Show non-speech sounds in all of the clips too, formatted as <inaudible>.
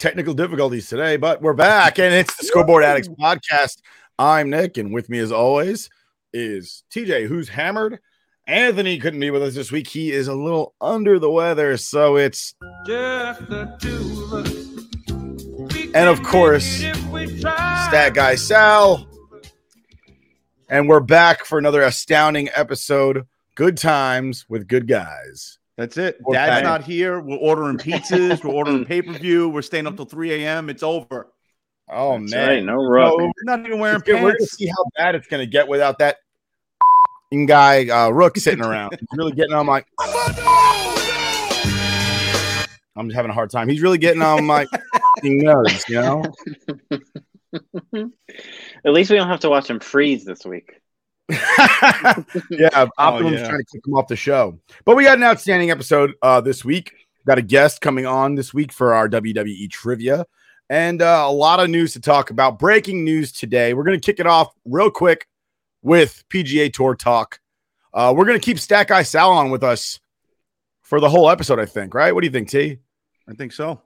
Technical difficulties today, but we're back and it's the Scoreboard Addicts podcast. I'm Nick, and with me, as always, is TJ, who's hammered. Anthony couldn't be with us this week. He is a little under the weather, so it's Just the two of us. and of course, Stat Guy Sal. And we're back for another astounding episode. Good times with good guys. That's it. We're Dad's back. not here. We're ordering pizzas. We're ordering <laughs> pay per view. We're staying up till 3 a.m. It's over. Oh That's man, right, no rook. No, We're not even wearing pants. we're gonna see how bad it's gonna get without that guy uh, Rook sitting around. He's really getting on my. I'm just having a hard time. He's really getting on my nerves, you know. <laughs> At least we don't have to watch him freeze this week. <laughs> yeah, <laughs> Optimum's yeah. trying to kick him off the show. But we got an outstanding episode uh, this week. Got a guest coming on this week for our WWE trivia, and uh, a lot of news to talk about. Breaking news today. We're going to kick it off real quick with PGA Tour talk. Uh, we're going to keep Stat Guy Sal on with us for the whole episode. I think. Right? What do you think, T? I think so.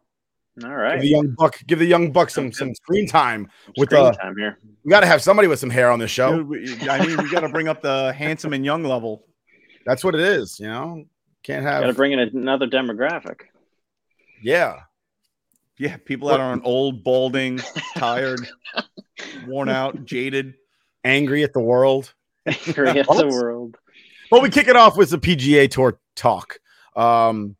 All Give the young buck. Give the young buck some some screen time. with, Screen uh, time here. We got to have somebody with some hair on this show. Dude, we- I mean, we got to bring up the handsome and young level. That's what it is. You know, can't have. Got to bring in another demographic. yeah. Yeah, people that aren't old, balding, <laughs> tired, worn out, jaded. angry at the world. Angry at the world. But we kick it off with the PGA Tour talk. Um,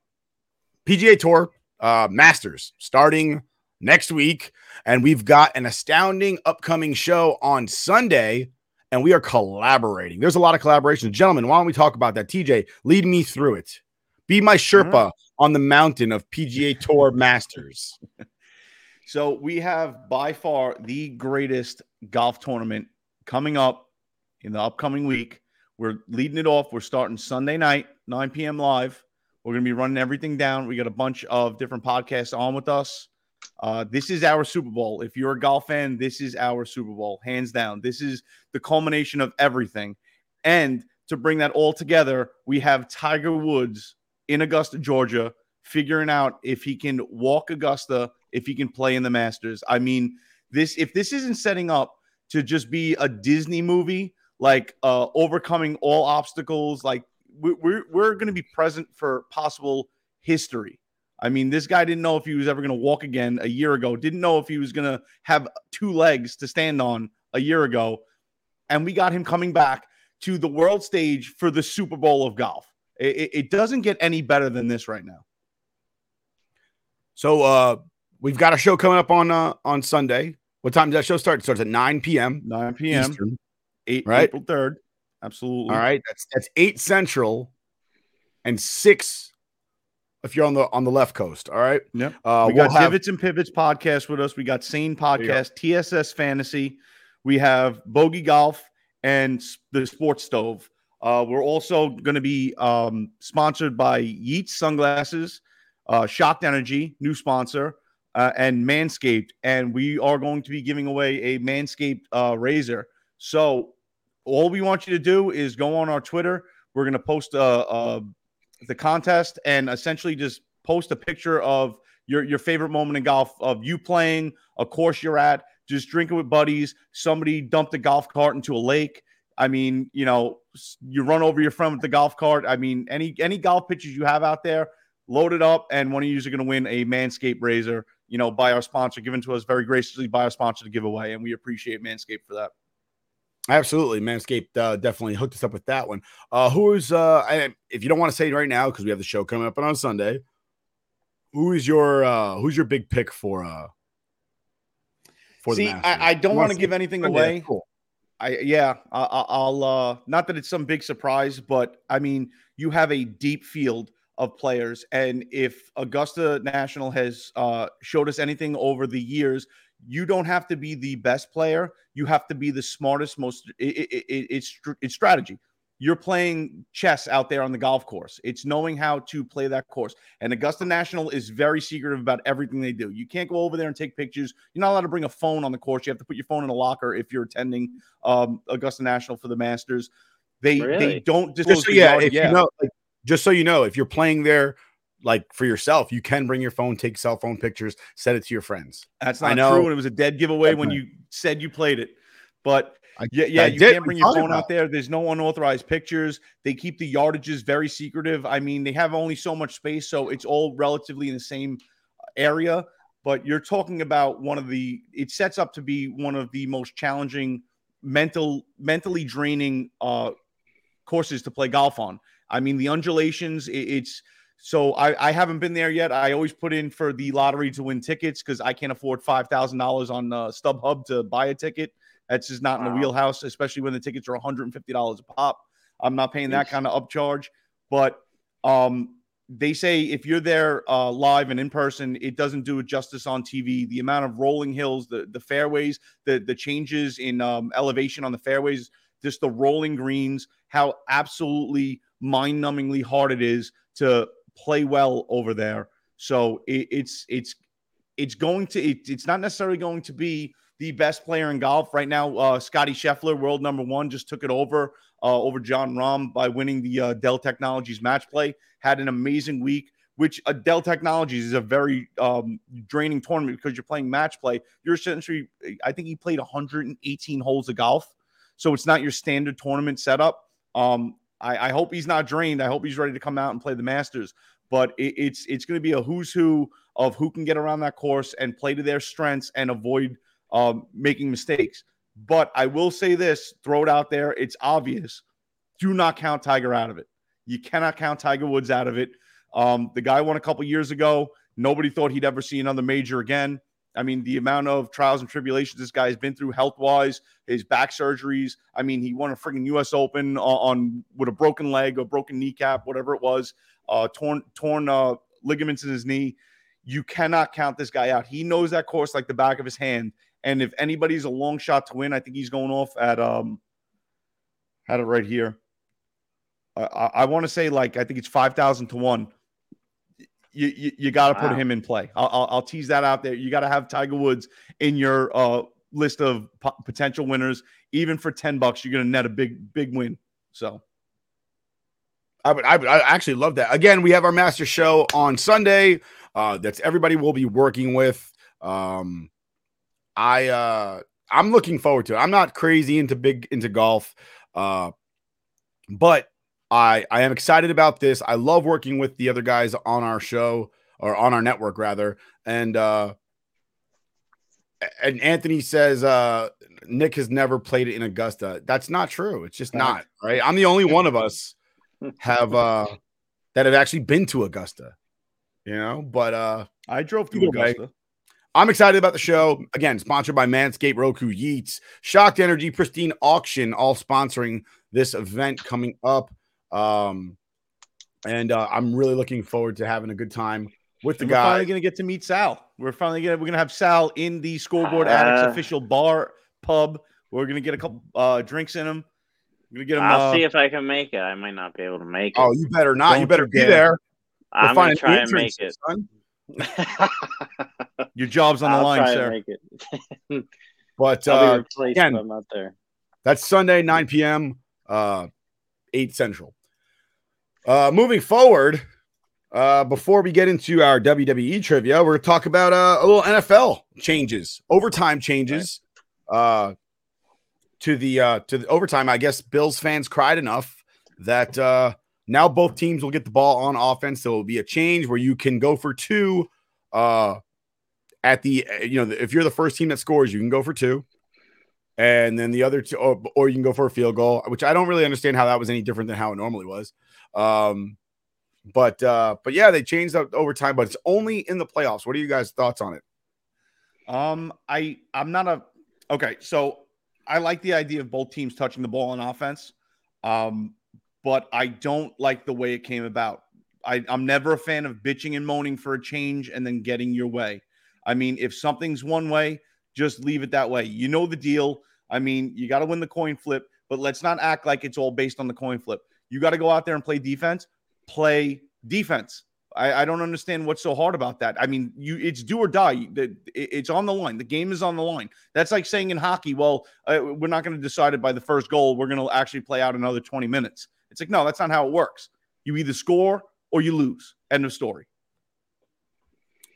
PGA Tour uh, Masters starting next week, and we've got an astounding upcoming show on Sunday, and we are collaborating. There's a lot of collaborations, gentlemen. Why don't we talk about that? TJ, lead me through it. Be my Sherpa on the mountain of PGA Tour <laughs> Masters. So we have by far the greatest golf tournament coming up in the upcoming week. We're leading it off. We're starting Sunday night, 9 p.m. live. We're going to be running everything down. We got a bunch of different podcasts on with us. Uh, this is our Super Bowl. If you're a golf fan, this is our Super Bowl, hands down. This is the culmination of everything. And to bring that all together, we have Tiger Woods in Augusta, Georgia, figuring out if he can walk Augusta, if he can play in the Masters. I mean, this if this isn't setting up to just be a Disney movie, like uh, overcoming all obstacles, like we're we're going to be present for possible history. I mean, this guy didn't know if he was ever going to walk again a year ago. Didn't know if he was going to have two legs to stand on a year ago, and we got him coming back to the world stage for the Super Bowl of golf. It, it- doesn't get any better than this right now. So uh we've got a show coming up on uh on Sunday. What time does that show start? It starts at 9 p.m. 9 p.m. Eastern. Eight, right? April 3rd. Absolutely. All right. That's that's eight central and six if you're on the on the left coast. All right. Yep. Uh, we we'll got have- Divots and Pivots podcast with us. We got Sane podcast, TSS Fantasy. We have Bogey Golf and the Sports Stove. Uh, we're also going to be um, sponsored by Yeats Sunglasses, uh, Shocked Energy, new sponsor, uh, and Manscaped. And we are going to be giving away a Manscaped uh, razor. So all we want you to do is go on our Twitter. We're going to post uh, uh, the contest and essentially just post a picture of your your favorite moment in golf of you playing a course you're at, just drinking with buddies. Somebody dumped a golf cart into a lake. I mean, you know, you run over your friend with the golf cart. I mean, any any golf pictures you have out there, load it up, and one of you is going to win a Manscaped razor. You know, by our sponsor, given to us very graciously by our sponsor to give away, and we appreciate Manscaped for that. Absolutely, Manscaped uh, definitely hooked us up with that one. Uh, who is uh, and if you don't want to say it right now because we have the show coming up on Sunday, who is your uh, who's your big pick for uh for See, the Masters? I, I don't want wanna give anything Sunday, away. Cool. I yeah, I, I- I'll uh not that it's some big surprise, but I mean, you have a deep field of players and if Augusta National has uh showed us anything over the years, you don't have to be the best player, you have to be the smartest most it, it, it, it's it's strategy. You're playing chess out there on the golf course. It's knowing how to play that course. And Augusta National is very secretive about everything they do. You can't go over there and take pictures. You're not allowed to bring a phone on the course. You have to put your phone in a locker if you're attending um, Augusta National for the Masters. They they don't disclose Just so the yeah, yard- if you know, like, just so you know, if you're playing there like for yourself, you can bring your phone, take cell phone pictures, send it to your friends. That's I not know. true, and it was a dead giveaway when Okay. you said you played it. But I- yeah, yeah, I you did. can't bring your phone about out there. There's no unauthorized pictures. They keep the yardages very secretive. I mean, they have only so much space, so it's all relatively in the same area. But you're talking about one of the. It sets up to be one of the most challenging, mental, mentally draining uh, courses to play golf on. I mean, the undulations. It, it's so I, I haven't been there yet. I always put in for the lottery to win tickets because I can't afford five thousand dollars on uh, StubHub to buy a ticket. That's just not in the wheelhouse, especially when the tickets are one hundred and fifty dollars a pop. I'm not paying that kind of upcharge. But um, they say if you're there uh, live and in person, it doesn't do it justice on TV. The amount of rolling hills, the the fairways, the the changes in um, elevation on the fairways, just the rolling greens, how absolutely mind-numbingly hard it is to play well over there. So it, it's it's it's going to it, it's not necessarily going to be the best player in golf right now. Uh, Scotty Scheffler, world number one, just took it over uh, over Jon Rahm by winning the uh, Dell Technologies match play. Had an amazing week. Which uh, Dell Technologies is a very um, draining tournament because you're playing match play. You're essentially, I think he played 118 holes of golf, so it's not your standard tournament setup. Um, I, I hope he's not drained. I hope he's ready to come out and play the Masters. But it, it's it's going to be a who's who of who can get around that course and play to their strengths and avoid um, making mistakes. But I will say this: throw it out there. It's obvious. Do not count Tiger out of it. You cannot count Tiger Woods out of it. Um, the guy won a couple years ago. Nobody thought he'd ever see another major again. I mean, the amount of trials and tribulations this guy's been through health wise, his back surgeries. I mean, he won a freaking U.S. Open on, on with a broken leg, a broken kneecap, whatever it was, uh, torn torn uh, ligaments in his knee. You cannot count this guy out. He knows that course like the back of his hand. And if anybody's a long shot to win, I think he's going off at um, had it right here. I, I want to say like I think it's five thousand to one. You you, you got to put him in play. I'll, I'll, I'll tease that out there. You got to have Tiger Woods in your uh, list of po- potential winners. Even for ten bucks, you're going to net a big big win. So I would, I would, I actually love that. Again, we have our master show on Sunday. Uh, that's everybody will be working with. Um, I, uh, I'm looking forward to it. I'm not crazy into big into golf, uh, but I, I am excited about this. I love working with the other guys on our show or on our network rather. And, uh, and Anthony says uh Nick has never played it in Augusta. That's not true. It's just not, right? I'm the only one of us <laughs> have uh that have actually been to Augusta. You know, but uh I drove to Either way. Augusta. I'm excited about the show. Again, sponsored by Manscaped, Roku, Yeats, Shocked Energy, Pristine Auction, all sponsoring this event coming up. Um, and uh, I'm really looking forward to having a good time with the And we're finally going to get to meet Sal. We're finally going to we're going to have Sal in the Scoreboard Addicts Uh, official bar pub. We're going to get a couple uh, drinks in him. We're going to get him. I'll uh, see if I can make it. I might not be able to make it. Oh, you better not. you Don't better you be dare. there. I'm gonna try and make it. son. your job's on the <laughs> I'll line, try sir. make it. <laughs> But I'll uh, be replaced again, if I'm not there. That's Sunday, 9 p.m., uh, 8 Central. Uh, moving forward, uh, before we get into our WWE trivia, we're going to talk about uh, a little NFL changes, overtime changes. Uh, to the uh, to the overtime, I guess Bills fans cried enough that uh, now both teams will get the ball on offense. There will be a change where you can go for two. Uh, at the you know if you're the first team that scores, you can go for two and then the other two, or, or you can go for a field goal, which I don't really understand how that was any different than how it normally was. Um, but uh, but yeah, they changed up over time, but it's only in the playoffs. What are you guys' thoughts on it? Um, I I'm not a okay. So I like the idea of both teams touching the ball on offense, um, but I don't like the way it came about. I, I'm never a fan of bitching and moaning for a change and then getting your way. I mean, if something's one way, just leave it that way. You know the deal. I mean, you got to win the coin flip, but let's not act like it's all based on the coin flip. You got to go out there and play defense. Play defense. I, I don't understand what's so hard about that. I mean, you it's do or die. The- it- It's on the line. The game is on the line. That's like saying in hockey, well, uh, we're not going to decide it by the first goal. We're going to actually play out another 20 minutes. It's like, no, that's not how it works. You either score or you lose. End of story.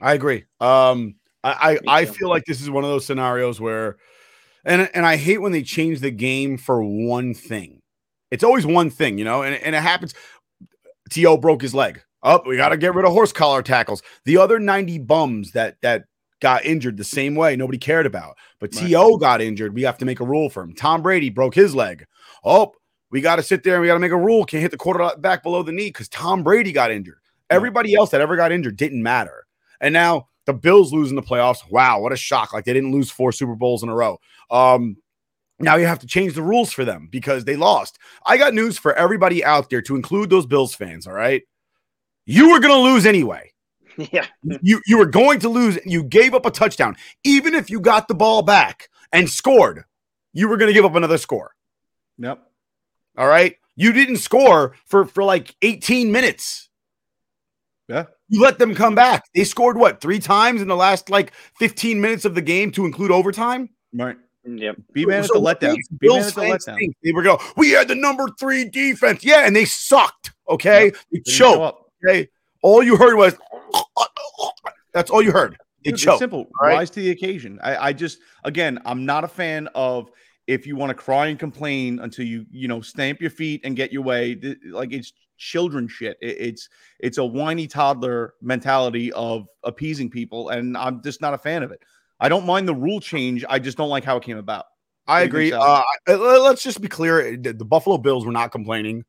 I agree. Um, I I, I feel like this is one of those scenarios where, and and I hate when they change the game for one thing. It's always one thing, you know, and, and it happens. To broke his leg. Up, we got to get rid of horse collar tackles. The other ninety bums that that got injured the same way, nobody cared about. But Right. To got injured. We have to make a rule for him. Tom Brady broke his leg. Oh, we got to sit there and we got to make a rule. Can't hit the quarterback below the knee because Tom Brady got injured. Everybody else that ever got injured didn't matter. And now the Bills losing the playoffs. Wow, what a shock. Like they didn't lose four Super Bowls in a row. Um, now you have to change the rules for them because they lost. I got news for everybody out there to include those Bills fans, all right? You were going to lose anyway. <laughs> yeah. You you were going to lose. You gave up a touchdown. Even if you got the ball back and scored, you were going to give up another score. Yep. All right? You didn't score for for like 18 minutes. Yeah. You let them come back. They scored what, 3 times in the last like 15 minutes of the game to include overtime? Right. Yep. Be man at So the letdown. makes Be man Bills at the letdown. think They were go, we had the number three defense. Yeah, and they sucked. Okay. Yep. They choked. Okay. All you heard was <laughs> that's all you heard. They Dude, it's choked. simple. right? Rise to the occasion. I, I just again, I'm not a fan of if you want to cry and complain until you you know stamp your feet and get your way. Like it's children shit. It's it's a whiny toddler mentality of appeasing people, and I'm just not a fan of it. I don't mind the rule change. I just don't like how it came about. I What do you agree. Uh, let's just be clear. The Buffalo Bills were not complaining.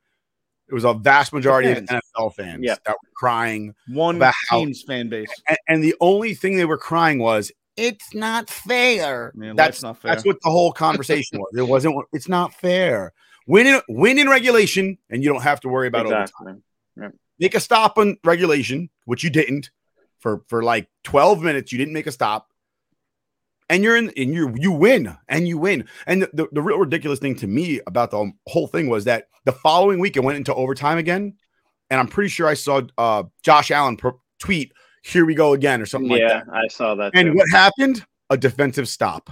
It was a vast majority of. NFL fans Yeah. that were crying. One team's fan base. And, and the only thing they were crying was, it's not fair. Man, that's not fair. That's what the whole conversation was. It wasn't, it's not fair. Win in, win in regulation, and you don't have to worry about overtime. Exactly. Make a stop on regulation, which you didn't for, for like 12 minutes. You didn't make a stop. And you're in, and you you win, and you win. And the, the, real ridiculous thing to me about the whole thing was that the following week it went into overtime again, and I'm pretty sure I saw uh, Josh Allen tweet, "Here we go again" or something like that. yeah, that. I saw that. And too. what happened? A defensive stop.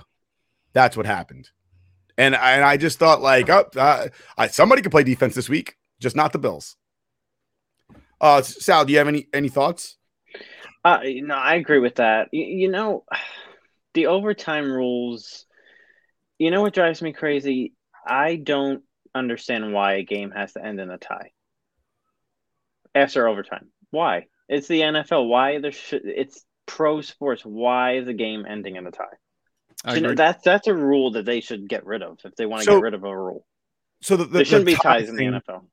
That's what happened. And I, and I just thought like, oh, uh, I, somebody could play defense this week, just not the Bills. Uh, Sal, do you have any any thoughts? Uh, no, I agree with that. You, you know, the overtime rules. You know what drives me crazy? I don't understand why a game has to end in a tie after overtime. Why? It's the NFL. Why there should? It's pro sports. Why is the game ending in a tie? You know, that's that's a rule that they should get rid of if they want to So- get rid of a rule. So the, the There shouldn't the be tie ties in the NFL.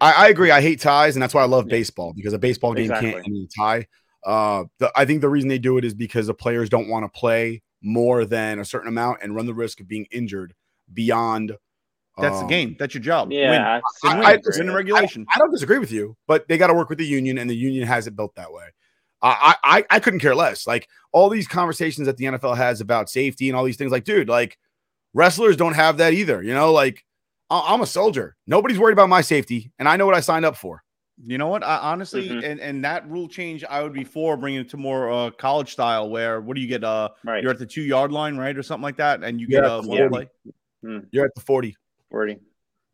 I, I agree. I hate ties, and that's why I love Yeah. baseball because a baseball game Exactly. can't end in a tie. Uh, the, I think the reason they do it is because the players don't want to play more than a certain amount and run the risk of being injured beyond. That's the um, game. That's your job. Yeah, Win. I- Win, I- I- Win in regulation. I don't disagree with you, but they got to work with the union, and the union has it built that way. I, I I couldn't care less. Like all these conversations that the NFL has about safety and all these things. Like, dude, like wrestlers don't have that either. You know, like I- I'm a soldier. Nobody's worried about my safety, and I know what I signed up for. You know what? I, honestly, Mhm. and, and that rule change, I would be for bringing it to more uh, college style, where what do you get? Uh, Right. you're at the two yard line, right, or something like that, and you Yeah, get a one yeah. play. You're at the 40. 40. You're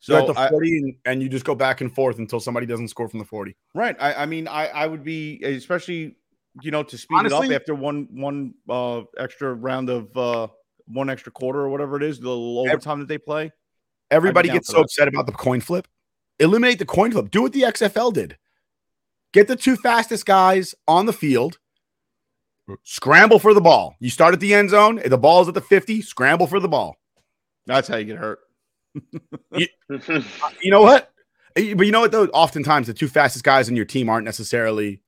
So at the I- 40, and, and you just go back and forth until somebody doesn't score from the 40. Right. I, I mean, I, I would be especially, you know, to speed it up after one one uh extra round of uh one extra quarter or whatever it is, the little overtime that they play. Everybody gets so that. upset about the coin flip. Eliminate the coin flip. Do what the XFL did. Get the two fastest guys on the field. Scramble for the ball. You start at the end zone. If the ball's at the 50, scramble for the ball. That's how you get hurt. <laughs> <laughs> You know what? But you know what, though? Oftentimes, the two fastest guys in your team aren't necessarily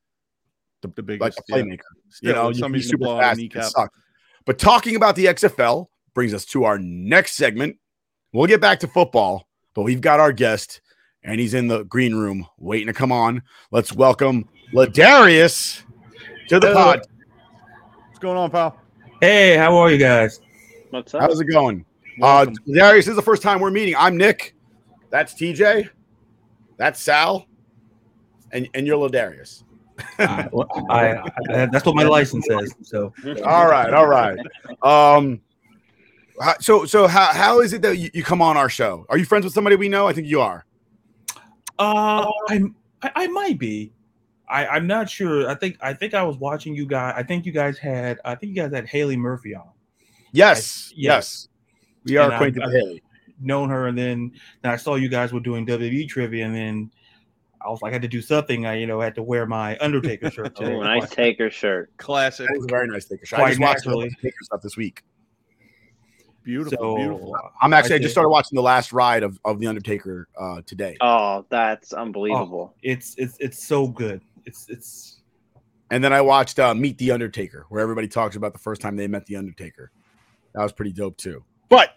The like biggest a playmaker. Still, you know, if you can be somebody's super fast. But talking about the XFL brings us to our next segment. We'll get back to football, but we've got our guest, and he's in the green room waiting to come on. Let's welcome Ladarius to the Hello. pod. What's going on, pal? Hey, how are you guys? What's up? How's it going? Uh, Welcome. Ladarius, this is the first time we're meeting. I'm Nick. That's TJ. That's Sal. And, and you're Ladarius. <laughs> I, well, I, I- that's what my license says. So all right, all right. Um, so so how how is it that you, you come on our show? Are you friends with somebody we know? I think you are. Uh, I'm, I, I might be. I, I'm not sure. I think I think I was watching you guys. I think you guys had. I think you guys had Haley Murphy on. Yes, I- yes. We are And acquainted I- with Haley. Known her, and then, then I saw you guys were doing WWE trivia, and then I was like, I had to do something. I you know had to wear my Undertaker shirt <laughs> today. Oh, nice Taker shirt. Classic. It was a very nice Taker shot. I Quite just watched the naturally. Taker stuff this week. Beautiful, So beautiful. I'm actually I, I just started watching the last ride of, of the Undertaker uh, today, Oh, that's unbelievable. it's it's it's so good. It's it's and then I watched uh, Meet the Undertaker, where everybody talks about the first time they met the Undertaker. That was pretty dope too. But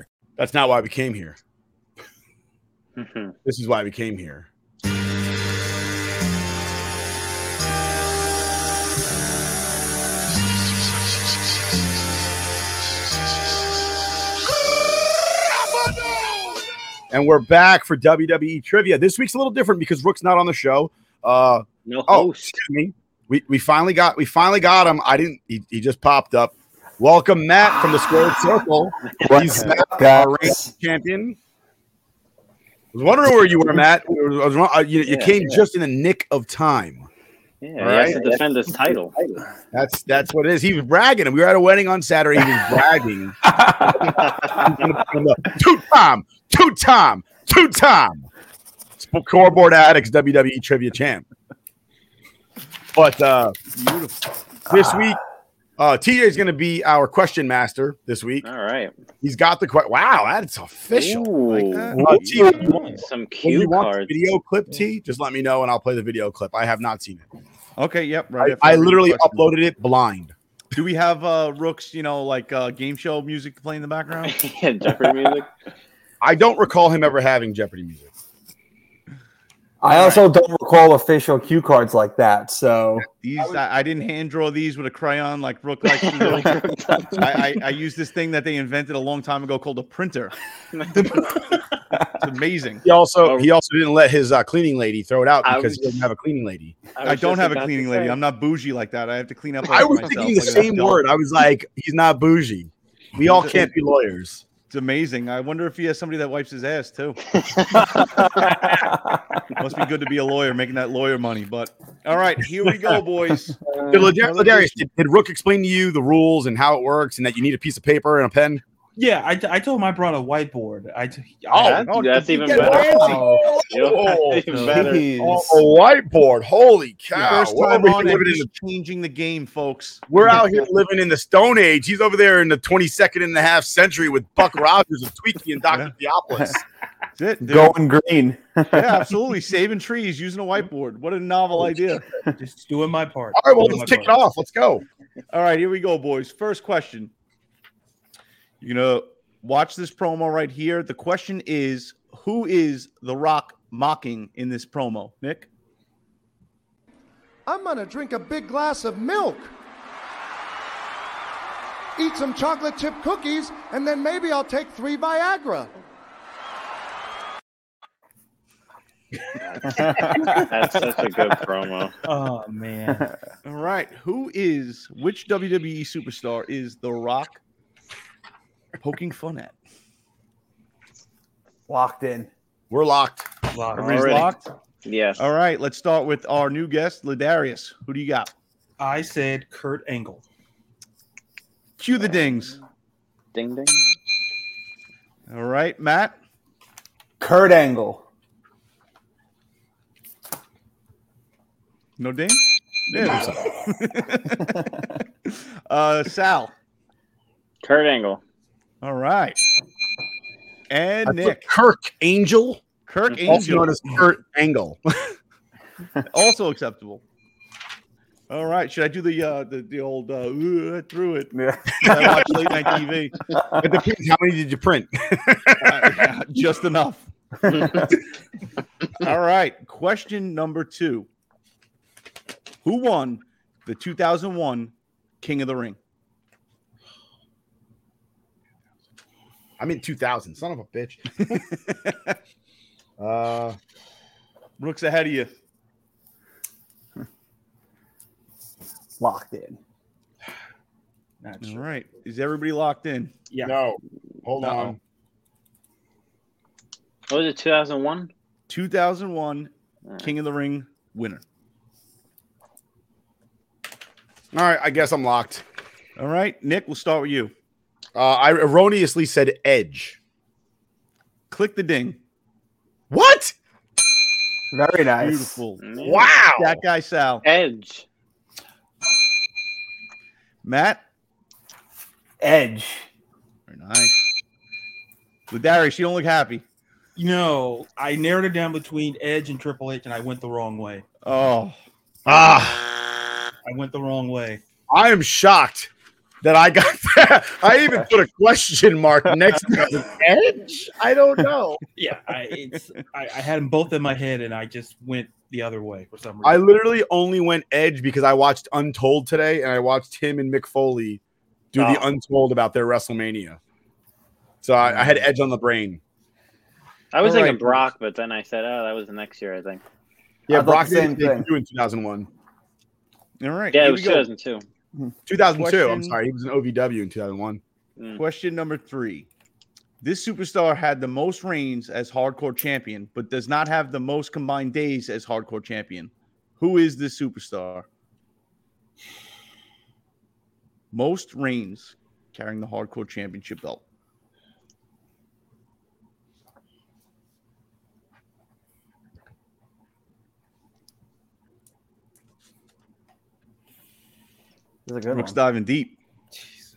That's not why we came here. Mhm. This is why we came here. And we're back for WWE trivia. This week's a little different because Rook's not on the show. Uh, No oh, host. excuse me. We, we finally got we finally got him. I didn't. He, he just popped up. Welcome, Matt from the Squared Circle. He's Matt, our reigning champion. I was wondering where you were, Matt. I was wrong- uh, you, you Yeah, came just in the nick of time. Yeah, he All has to defend his title. That's that's what it is. He was bragging, and we were at a wedding on Saturday. He was <laughs> bragging. two time, two time, two time. Scoreboard Addicts WWE Trivia Champ. But uh, Beautiful. this week, uh, TJ is going to be our question master this week. All right. He's got the question. Wow, that's official. Like Ooh. that. Uh, T, when Some cue want cards. video clip, T, just let me know and I'll play the video clip. I have not seen it. Okay, yep. Right. I, I read the literally question. uploaded it blind. Do we have uh Rooks, you know, like uh game show music playing in the background? <laughs> yeah, Jeopardy music. <laughs> I don't recall him ever having Jeopardy music. I also don't recall official cue cards like that. So These I, I didn't hand draw these with a crayon like Rook likes to do. <laughs> I, I, I used this thing that they invented a long time ago called a printer. it's amazing. He also he also didn't let his uh, cleaning lady throw it out because was- he doesn't have a cleaning lady. I, don't have a cleaning lady. I'm not bougie like that. I have to clean up. I was myself thinking the like same word. I was like, he's not bougie. We all can't be lawyers. It's amazing. I wonder if he has somebody that wipes his ass too. <laughs> Must be good to be a lawyer making that lawyer money. But all right, here we go, boys. Did Ladar- Ladarius, did, did Rook explain to you the rules and how it works, and that you need a piece of paper and a pen? Yeah, I, I told him I brought a whiteboard. I t- Oh, I- no, that's you even better. fancy. Oh, <laughs> Oh, <laughs> that's even better. Oh, a whiteboard. Holy cow. First We're time on, living in the- changing the game, folks. we're out here living in the Stone Age. He's over there in the 22nd and a half century with Buck Rogers and Twiki and Dr. Theopolis. <laughs> That's it. dude. Going green. yeah, absolutely. Saving trees using a whiteboard. What a novel idea. just doing my part. All right, well, Doing let's my kick it off. Let's go. All right, here we go, boys. First question. You're gonna watch this promo right here. The question is, who is The Rock mocking in this promo? Nick? I'm gonna drink a big glass of milk, eat some chocolate chip cookies, and then maybe I'll take three Viagra. That's such a good promo. <laughs> Oh man. All right. Who is which WWE superstar is The Rock poking fun at? Locked in. We're locked. Everybody's Already. locked? Yes. All right, let's start with our new guest, Ladarius. Who do you got? I said Kurt Angle. Cue the dings. Ding ding. All right, Matt. Kurt Angle. No ding? Yeah. <laughs> <laughs> uh, Sal. Kurt Angle. All right. And I Nick. Kirk Angel, Kirk also Angel. known as Kurt Angle. <laughs> also acceptable. All right. Should I do the uh the, the old uh "Ooh, I threw it? Yeah. <laughs> I watch late night TV. it depends. How many did you print? <laughs> Uh, just enough. All right. Question number two. Who won the 2001 King of the Ring? I'm in 2000. Son of a bitch. <laughs> uh, Brooks ahead of you. Locked in. Not All sure. right. Is everybody locked in? Yeah. no. Hold Uh-oh. on. What was it? 2001. 2001 King of the Ring winner. All right, I guess I'm locked. All right. Nick, we'll start with you. Uh, I erroneously said Edge. Click the ding. What? Very nice. Beautiful. Wow. That guy, Sal. Edge. Matt. Edge. Very nice. Ladarius, you don't look happy. You know, I narrowed it down between Edge and Triple H, and I went the wrong way. Oh. Ah, I went the wrong way. I am shocked that I got <laughs> that. I even <laughs> put a question mark next to it. <laughs> Edge? I don't know. Yeah, I, it's I, I had them both in my head, and I just went the other way for some reason. I literally only went Edge because I watched Untold today and I watched him and Mick Foley do the Oh. Untold about their WrestleMania. So I, I had mm. Edge on the brain. I was All thinking right. Brock, but then I said, oh, that was the next year, I think. Yeah, I Brock the same did thing. do in 2001. All right. Yeah, here it we was go. 2002. 2002. I'm sorry. He was an OVW in 2001. Mm. Question number three. This superstar had the most reigns as hardcore champion, but does not have the most combined days as hardcore champion. Who is this superstar? Most reigns carrying the hardcore championship belt. This is a good Brooks one. diving deep. Jesus.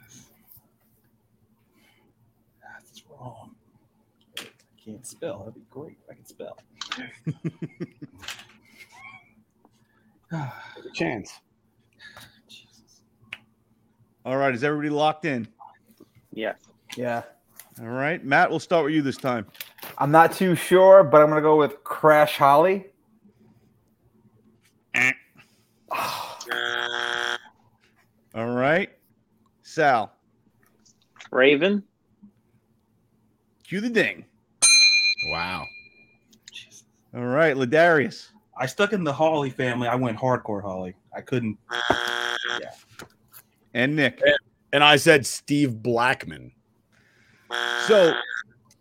That's wrong. I can't spell. That'd be great. if I can spell. <sighs> Chance. Jesus. All right, is everybody locked in? Yes. Yeah. All right, Matt, we'll start with you this time. I'm not too sure, but I'm gonna go with Crash Holly. Eh. Ah. All right, Sal, Raven. cue the ding. Wow. All right, Ladarius. I stuck in the Holly family. I went hardcore Holly. I couldn't. and Nick. And I said Steve Blackman. So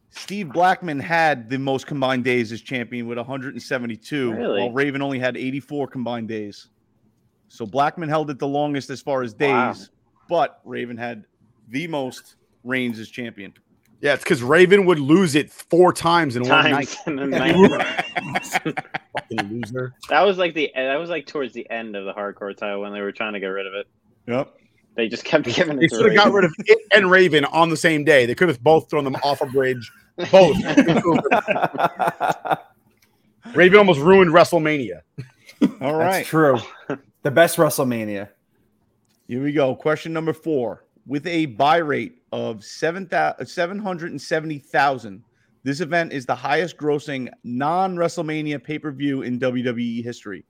Steve Blackman had the most combined days as champion with 172, Really? while Raven only had 84 combined days. So Blackman held it the longest as far as days, Wow. but Raven had the most reigns as champion. Yeah, it's because Raven would lose it four times in one night. In a <laughs> night. Fucking loser. That was like the that was like towards the end of the hardcore title when they were trying to get rid of it. Yep. They just kept giving They it to should have got rid of it and Raven on the same day. They could have both thrown them off a bridge. Both. <laughs> Raven almost ruined WrestleMania. All right. That's true. <laughs> The best WrestleMania. Here we go. Question number four. With a buy rate of 7, 770,000, this event is the highest grossing non WrestleMania pay per view in WWE history.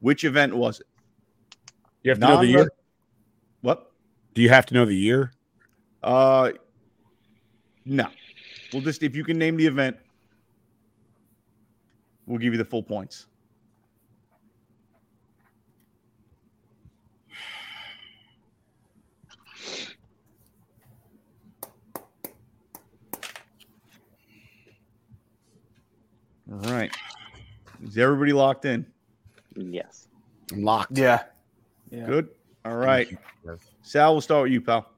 Which event was it? You have to know the year. What? Do you have to know the year? Uh, no. We'll just, if you can name the event, we'll give you the full points. All right. Is everybody locked in? Yes. I'm locked. Yeah. Good. All right. Sal, we'll start with you, pal.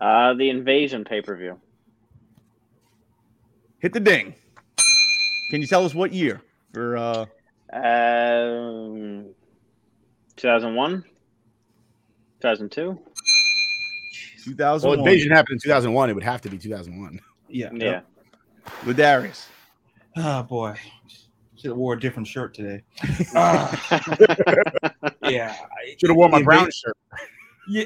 Uh, the Invasion pay per view. Hit the ding. Can you tell us what year for uh Um, 2001, 2002. 2001? Well, invasion happened in 2001. It would have to be 2001. Yeah. Yeah. Ladarius. Oh boy, should have wore a different shirt today. Ah. <laughs> yeah, Should have worn my brown inva- shirt. Yeah,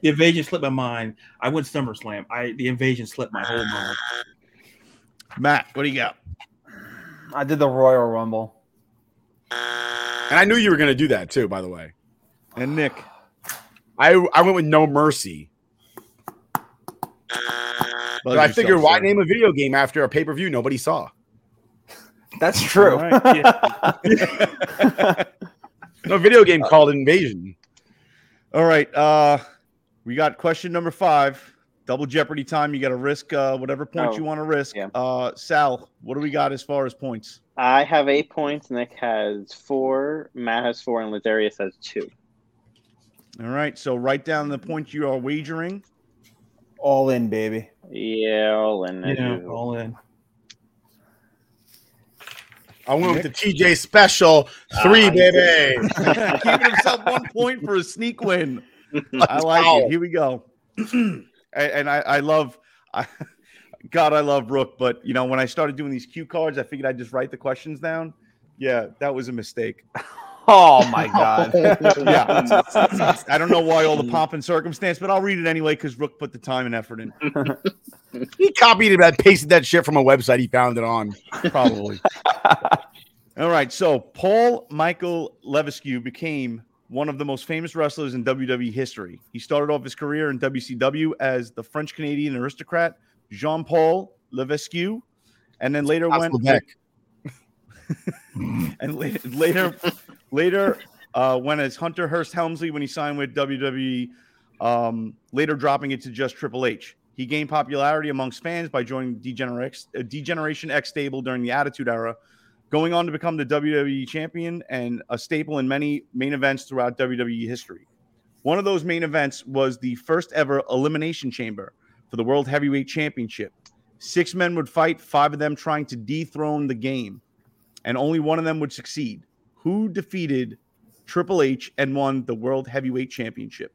the invasion slipped my mind. I went SummerSlam. I the invasion slipped my whole mind. Matt, what do you got? I did the Royal Rumble. And I knew you were going to do that too, by the way. And Nick. I I went with No Mercy. <sighs> But I figured, why name a video game after a pay per view nobody saw? That's true. All right. <laughs> No video game called Invasion. All right. Uh we got question number five. Double Jeopardy time. You got to risk uh, whatever points Oh, you want to risk. yeah. Uh, Sal, what do we got as far as points? I have eight points. Nick has four. Matt has four, and Ladarius has two. All right. So write down the points you are wagering. All in, baby. Yeah, all in. Yeah, all in. I went with the TJ special three, Ah, baby. <laughs> Giving himself one point for a sneak win. I like Wow. it. Here we go. <clears throat> and and I, I love, I, God, I love Rook. But you know, when I started doing these cue cards, I figured I'd just write the questions down. Yeah, that was a mistake. <laughs> Oh my <laughs> god. yeah, I don't know why all the mm. pomp and circumstance, but I'll read it anyway because Rook put the time and effort in. <laughs> he copied it, and pasted that shit from a website he found it on. Probably. <laughs> All right. So Paul Michael Levesque became one of the most famous wrestlers in WWE history. He started off his career in WCW as the French Canadian aristocrat Jean Paul Levesque, and then later That's went Levesque. and la- later later uh, went as Hunter Hearst Helmsley when he signed with WWE. Um, later dropping it to just Triple H. He gained popularity amongst fans by joining Degenerex, uh, Degeneration X stable during the Attitude Era, going on to become the WWE champion and a staple in many main events throughout WWE history. One of those main events was the first ever Elimination Chamber for the World Heavyweight Championship. Six men would fight, five of them trying to dethrone the game, and only one of them would succeed. Who defeated Triple H and won the World Heavyweight Championship?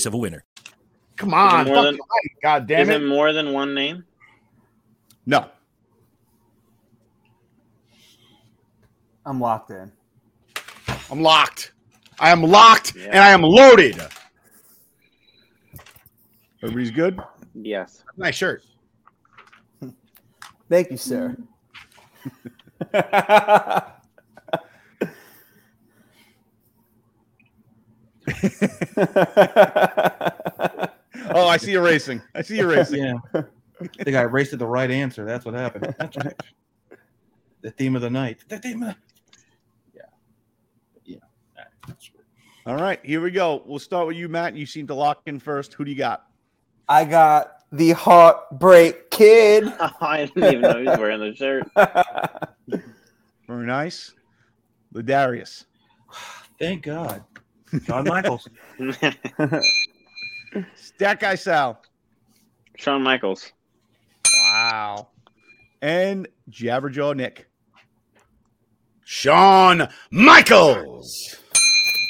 of a winner. Come on, more than- right, God damn Is it! it more than one name? No. I'm locked in. I'm locked. I am locked Yeah. and I am loaded. Everybody's good? Yes. Nice shirt. <laughs> Thank you, sir. <laughs> <laughs> <laughs> Oh, I see you racing. I see you racing. Yeah. they got raced at the right answer. That's what happened. That's right. The theme of the night. The theme of Yeah. Yeah. All right, here we go. We'll start with you, Matt. You seem to lock in first. Who do you got? I got the Heartbreak Kid. <laughs> I didn't even know he was wearing the shirt. Very nice. Ladarius. Thank God. John Michaels. Stat guy Sal. Shawn Michaels. Wow. And Jabberjaw Nick. Shawn Michaels.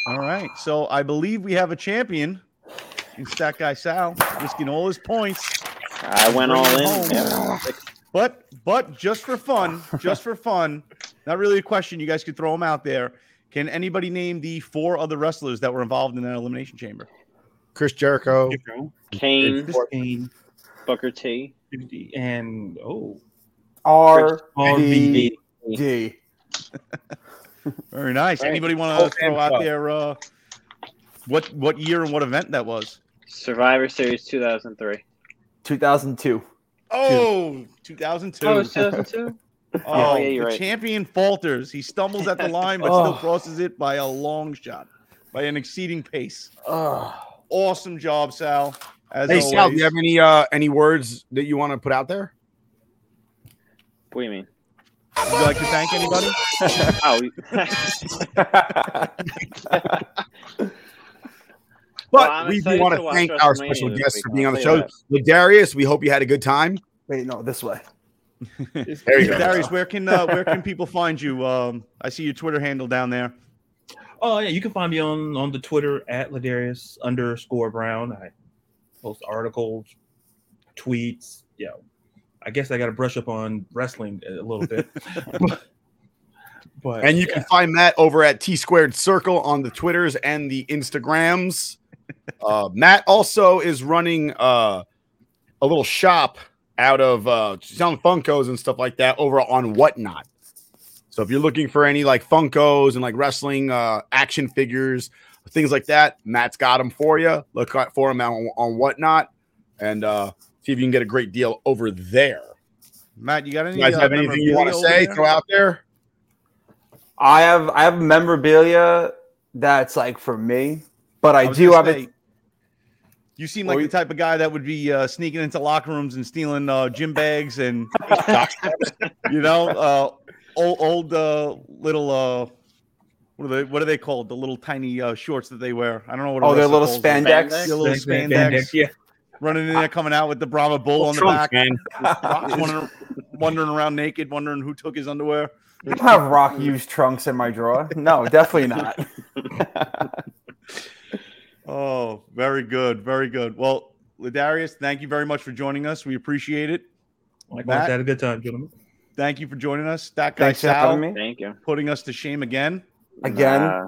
All right. So I believe we have a champion in Stat Guy Sal, risking all his points. I went all in. Yeah. But but just for fun, just for fun, not really a question. You guys could throw them out there. Can anybody name the four other wrestlers that were involved in that elimination chamber? Chris Jericho. Kane, Chris Kane, Booker T. and oh, R RVD. <laughs> Very nice. Right. Anybody want Oh, to throw out Chuck. there uh, what what year and what event that was? Survivor Series 2003. 2002. Oh, 2002. Oh, it's <laughs> 2002? Oh, yeah, you're the right. champion falters. He stumbles at the <laughs> line, but Oh. still crosses it by a long shot, by an exceeding pace. Ugh. Awesome job, Sal. As Hey always. Sal, do you have any uh any words that you want to put out there? What do you mean? Would you like to thank anybody? <laughs> oh, <laughs> But I'm we do want to to thank our special guests for being on the show. you Darius, we hope you had a good time. Wait, no, this way. There you go. Darius, where can uh, where can people find you? Um, I see your Twitter handle down there. Oh yeah, you can find me on on the Twitter at Ladarius underscore Brown. I post articles, tweets. Yeah, I guess I got to brush up on wrestling a little bit. <laughs> but And you can find Matt over at T Squared Circle on the Twitters and the Instagrams. <laughs> Uh, Matt also is running uh, a little shop out of uh, selling Funkos and stuff like that over on Whatnot. So if you're looking for any like Funkos and like wrestling uh, action figures, things like that, Matt's got them for you. Look out for them on, on Whatnot and uh, see if you can get a great deal over there. Matt, you got any? You guys uh, have anything you want to say? there? Throw out there. I have I have memorabilia that's like for me, but I, was do have say, it. You seem like the type of guy that would be uh, sneaking into locker rooms and stealing uh, gym bags and <laughs> you know, uh, old old uh, little uh, what are they what are they called? The little tiny uh, shorts that they wear. I don't know what. Oh, they're wrestler little calls them. spandex? The little Spandex, spandex. spandex, yeah. Running in there, coming out with the Brahma bull on the Trunks, back, man. <laughs> Rock's wandering, wandering around naked, wondering who took his underwear. I don't have rock used trunks in my drawer. No, definitely not. <laughs> Oh, very good, very good. Well, Ladarius, thank you very much for joining us. We appreciate it. Likewise, Matt, had a good time, gentlemen. thank you for joining us. That guy Thanks Sal, having me. Thank you. putting us to shame again. Again. Nah.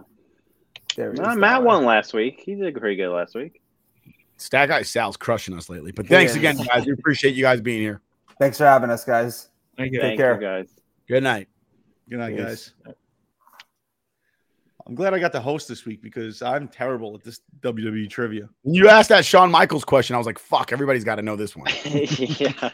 There he Nah. Matt won last week. He did pretty good last week. Stat guy Sal's crushing us lately. But thanks again, guys. We appreciate you guys being here. Thanks for having us, guys. Thank you. Take Thank care. you, guys. Good night. Good night, Yes. guys. I'm glad I got to host this week because I'm terrible at this WWE trivia. When you asked that Shawn Michaels question, I was like, fuck, everybody's got to know this one. <laughs> yeah.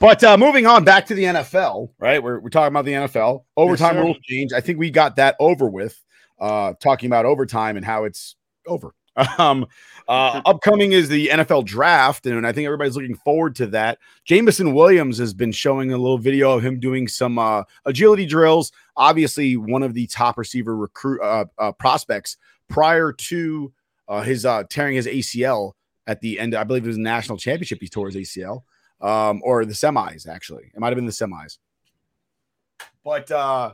But uh, moving on back to the NFL, right? We're, we're talking about the NFL. Overtime sir. rule change. I think we got that over with, uh, talking about overtime and how it's over. <laughs> Um, uh, <laughs> upcoming is the NFL draft, and I think everybody's looking forward to that. Jameson Williams has been showing a little video of him doing some uh, agility drills. Obviously, one of the top receiver recruit uh, uh, prospects prior to uh, his uh, tearing his ACL at the end. I believe it was national championship. He tore his ACL, um, or the semis. Actually, it might have been the semis. But uh,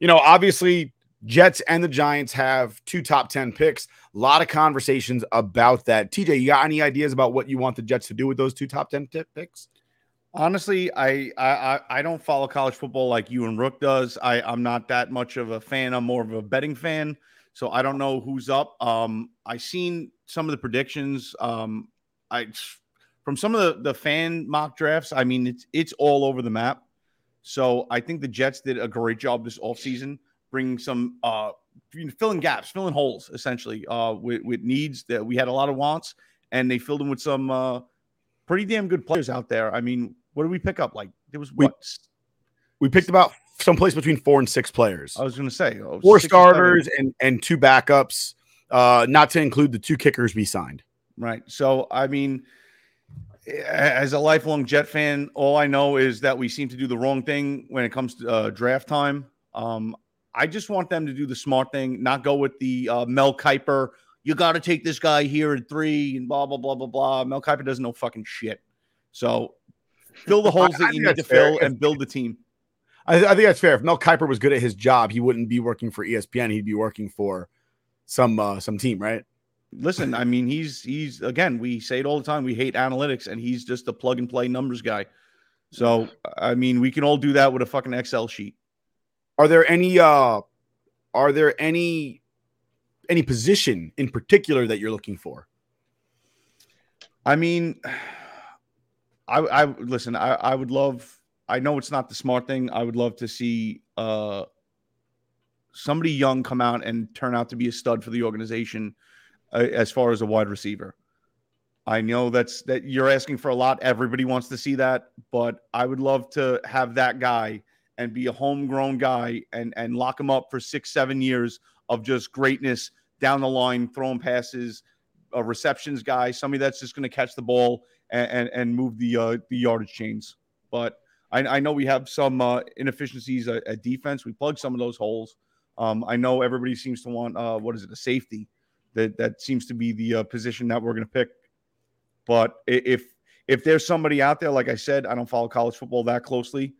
you know, obviously, Jets and the Giants have two top 10 picks. A lot of conversations about that. TJ, you got any ideas about what you want the Jets to do with those two top 10 t- picks? Honestly, I, I I- don't follow college football like you and Rook does. I I'm not that much of a fan. I'm more of a betting fan, so I don't know who's up. Um, I seen some of the predictions. Um, I from some of the the fan mock drafts, I mean it's it's all over the map. So I think the Jets did a great job this offseason bringing some uh filling gaps, filling holes essentially uh with, with needs that we had a lot of wants and they filled them with some uh pretty damn good players out there. I mean, what did we pick up? Like there was We- what We picked about someplace between four and six players. I was gonna say oh, four six or seven. starters and and two backups. Uh, not to include the two kickers we signed. Right. So, I mean, as a lifelong Jet fan, all I know is that we seem to do the wrong thing when it comes to uh, draft time. Um, I just want them to do the smart thing, not go with the uh, Mel Kiper. You got to take this guy here at three and blah, blah, blah, blah, blah. Mel Kiper doesn't know fucking shit. So, fill the <laughs> holes I- I that you need to fair. fill and build the team. I, I think that's fair. If Mel Kiper was good at his job, he wouldn't be working for ESPN. He'd be working for some uh, some team, right? Listen, I mean, he's he's again, we say it all the time. We hate analytics, and he's just a plug and play numbers guy. So, I mean, we can all do that with a fucking Excel sheet. Are there any uh are there any any position in particular that you're looking for? I mean, I I listen. I I would love. I know it's not the smart thing. I would love to see uh somebody young come out and turn out to be a stud for the organization uh, as far as a wide receiver. I know that's that you're asking for a lot. Everybody wants to see that, but I would love to have that guy and be a homegrown guy and and lock him up for six seven years of just greatness down the line, throwing passes, a receptions guy, somebody that's just going to catch the ball and, and, and move the uh, the yardage chains. But I, I know we have some uh, inefficiencies at, at defense. We plug some of those holes. Um, I know everybody seems to want uh, what is it, a safety? That that seems to be the uh, position that we're going to pick. But if if there's somebody out there, like I said, I don't follow college football that closely.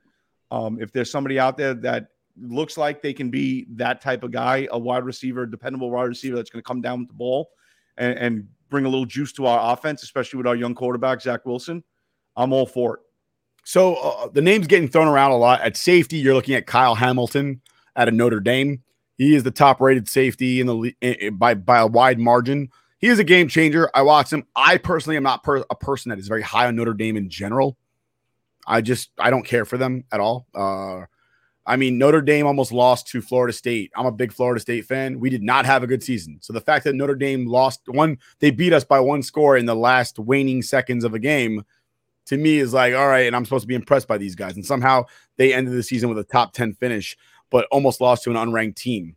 Um, if there's somebody out there that looks like they can be that type of guy, a wide receiver, dependable wide receiver that's going to come down with the ball and, and bring a little juice to our offense, especially with our young quarterback Zach Wilson, I'm all for it. So uh, the name's getting thrown around a lot. At safety, you're looking at Kyle Hamilton out of Notre Dame. He is the top rated safety in the le- i- i- by by a wide margin. He is a game changer. I watched him. I personally am not per- a person that is very high on Notre Dame in general. I just I don't care for them at all. Uh, I mean, Notre Dame almost lost to Florida State. I'm a big Florida State fan. We did not have a good season. So the fact that Notre Dame lost one, they beat us by one score in the last waning seconds of a game, to me is like, all right, and I'm supposed to be impressed by these guys. And somehow they ended the season with a top 10 finish, but almost lost to an unranked team.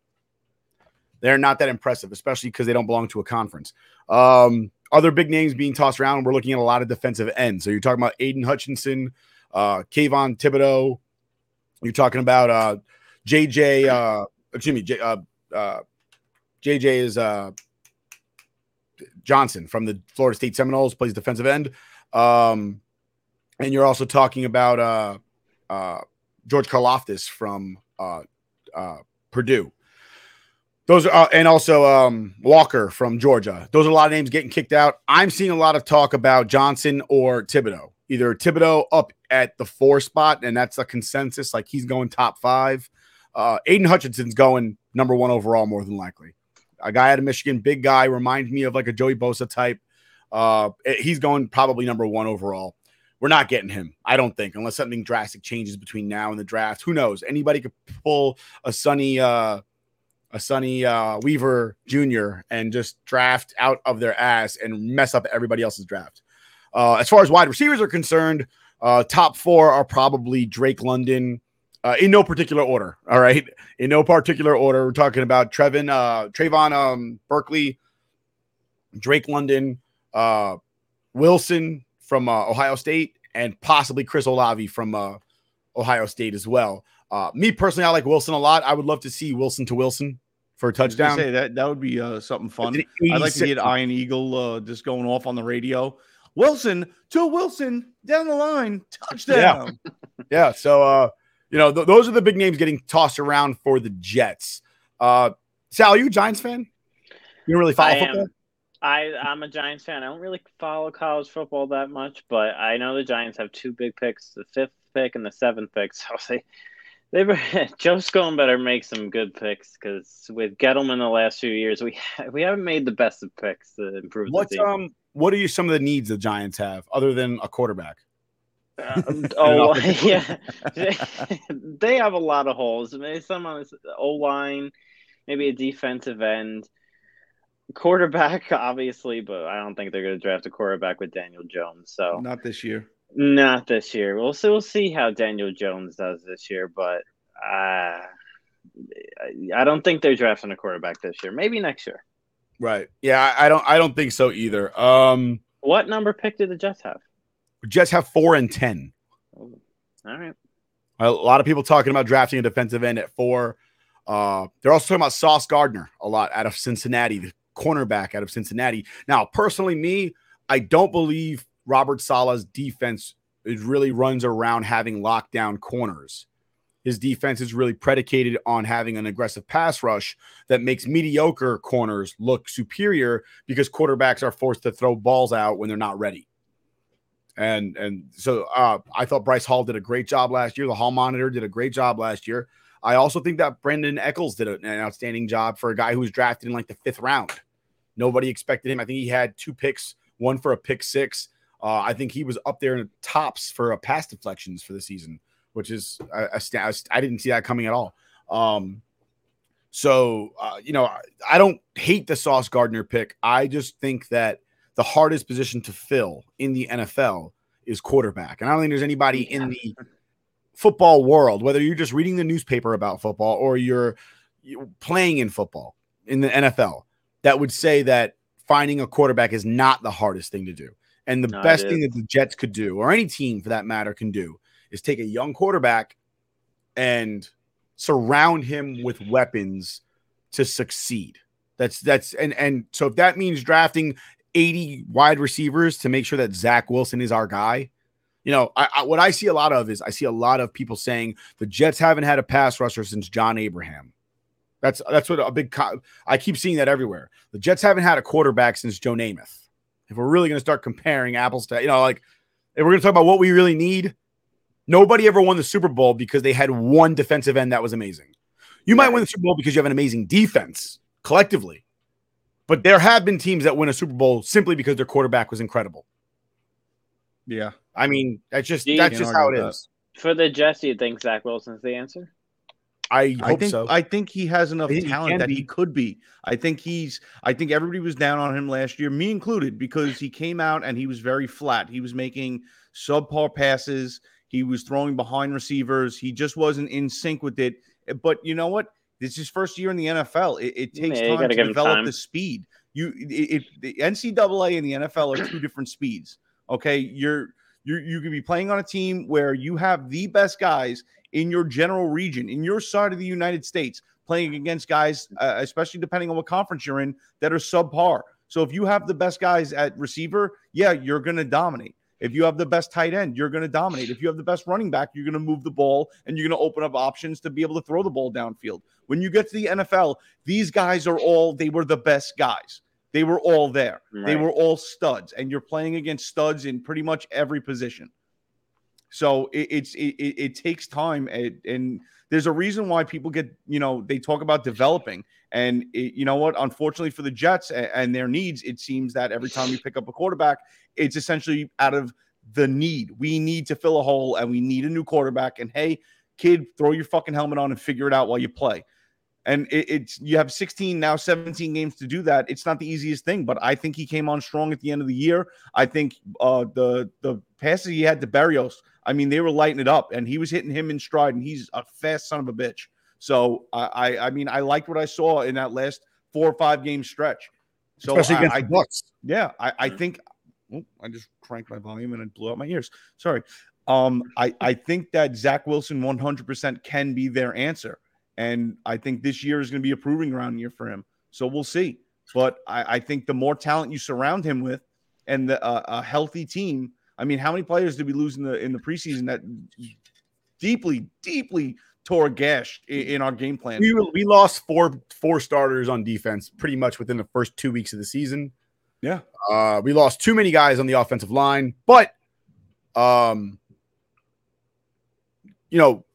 They're not that impressive, especially because they don't belong to a conference. Um, other big names being tossed around, we're looking at a lot of defensive ends. So you're talking about Aiden Hutchinson, uh, Kayvon Thibodeaux. You're talking about uh, JJ, uh, excuse me, J, uh, uh, JJ is uh, Johnson from the Florida State Seminoles, plays defensive end. Um, and you're also talking about uh, uh, George Karlaftis from uh, uh, Purdue. Those are, uh, and also um, Walker from Georgia. Those are a lot of names getting kicked out. I'm seeing a lot of talk about Johnson or Thibodeaux. Either Thibodeaux up at the four spot, and that's a consensus, like he's going top five. Uh, Aiden Hutchinson's going number one overall, more than likely. A guy out of Michigan, big guy, reminds me of like a Joey Bosa type. Uh, he's going probably number one overall. We're not getting him, I don't think, unless something drastic changes between now and the draft. Who knows? Anybody could pull a sunny, uh, a Sonny uh, Weaver Jr. and just draft out of their ass and mess up everybody else's draft. Uh, as far as wide receivers are concerned, uh, top four are probably Drake London, uh, in no particular order. All right, in no particular order. We're talking about Trevin, uh, Trayvon um, Berkeley, Drake London, uh, Wilson from uh, Ohio State, and possibly Chris Olave from uh, Ohio State as well. Uh, me personally, I like Wilson a lot. I would love to see Wilson to Wilson for a touchdown. Say that that would be uh, something fun. I'd like to 86 get Iron Eagle uh, just going off on the radio. Wilson to Wilson down the line, touchdown. <laughs> Yeah. So, uh, you know, th- those are the big names getting tossed around for the Jets. Uh, Sal, are you a Giants fan? You don't really follow I football? am. I I'm a Giants fan. I don't really follow college football that much, but I know the Giants have two big picks: the fifth pick and the seventh pick. <laughs> So they they be- <laughs> Joe Scone better make some good picks because with Gettleman the last few years, we we haven't made the best of picks to improve What's the team. um what are you, some of the needs the Giants have other than a quarterback? Uh, <laughs> oh <laughs> yeah, <laughs> they have a lot of holes. Maybe some on the O line, maybe a defensive end, quarterback, obviously, but I don't think they're going to draft a quarterback with Daniel Jones. So Not this year. not this year. We'll see. We'll see how Daniel Jones does this year, but uh, I don't think they're drafting a quarterback this year. Maybe next year. Right. Yeah, I, don't. I don't think so either. Um, What number pick did the Jets have? Jets have four and ten. All right. A lot of people talking about drafting a defensive end at four. Uh, they're also talking about Sauce Gardner a lot out of Cincinnati, the cornerback out of Cincinnati. Now, personally, me, I don't believe Robert Saleh's defense is really runs around having lockdown corners. His defense is really predicated on having an aggressive pass rush that makes mediocre corners look superior because quarterbacks are forced to throw balls out when they're not ready. And and so uh, I thought Bryce Hall did a great job last year. The Hall Monitor did a great job last year. I also think that Brandin Echols did an outstanding job for a guy who was drafted in like the fifth round. Nobody expected him. I think he had two picks, one for a pick six. Uh, I think he was up there in the tops for uh, pass deflections for the season, which is a, a I didn't see that coming at all. Um, so uh, you know, I, I don't hate the Sauce Gardner pick. I just think that the hardest position to fill in the NFL is quarterback, and I don't think there's anybody in the football world, whether you're just reading the newspaper about football or you're, playing in football in the NFL, that would say that finding a quarterback is not the hardest thing to do. And the it best thing that the Jets could do, or any team for that matter, can do, is take a young quarterback and surround him with weapons to succeed. That's that's and and so if that means drafting 80 wide receivers to make sure that Zach Wilson is our guy, you know, I, I, what I see a lot of is I see a lot of people saying the Jets haven't had a pass rusher since John Abraham. That's that's what a big. Co- I keep seeing that everywhere. The Jets haven't had a quarterback since Joe Namath. If we're really going to start comparing apples to, you know, like if we're going to talk about what we really need, nobody ever won the Super Bowl because they had one defensive end that was amazing. You might win the Super Bowl because you have an amazing defense collectively, but there have been teams that win a Super Bowl simply because their quarterback was incredible. Yeah. I mean, that's just Do you- that's just how it argue with is. For the Jets, do you think Zach Wilson's the answer? I I hope think so. I think he has enough he talent can that he could be. I think he's I think everybody was down on him last year, me included, because he came out and he was very flat. He was making subpar passes, he was throwing behind receivers, he just wasn't in sync with it. But you know what? This is his first year in the NFL. It, it takes Yeah, time to develop time. the speed. You it, it, the NCAA and the NFL are two different speeds. Okay, you're you you could be playing on a team where you have the best guys in your general region, in your side of the United States, playing against guys, uh, especially depending on what conference you're in, that are subpar. So if you have the best guys at receiver, yeah, you're going to dominate. If you have the best tight end, you're going to dominate. If you have the best running back, you're going to move the ball and you're going to open up options to be able to throw the ball downfield. When you get to the NFL, these guys are all, they were the best guys. They were all there. They were all studs, and you're playing against studs in pretty much every position. So it, it's it, it, it takes time, and, and there's a reason why people get you know they talk about developing, and it, you know what? Unfortunately for the Jets and, and their needs, it seems that every time you pick up a quarterback, it's essentially out of the need. We need to fill a hole, and we need a new quarterback. And hey, kid, throw your fucking helmet on and figure it out while you play. And it, it's you have 16 now, 17 games to do that. It's not the easiest thing, but I think he came on strong at the end of the year. I think uh, the the passes he had to Berrios, I mean, they were lighting it up, and he was hitting him in stride, and he's a fast son of a bitch. So I I, I mean, I liked what I saw in that last four or five game stretch. So Especially I, against I the Bucks. yeah, I, I think oh, I just cranked my volume and it blew out my ears. Sorry. Um, I, I think that Zach Wilson 100% can be their answer. And I think this year is going to be a proving ground year for him. So we'll see. But I, I think the more talent you surround him with and the, uh, a healthy team. I mean, how many players did we lose in the in the preseason that deeply, deeply gash in, in our game plan? we, we lost four four starters on defense pretty much within the first two weeks of the season. Yeah. Uh, we lost too many guys on the offensive line, but um, you know,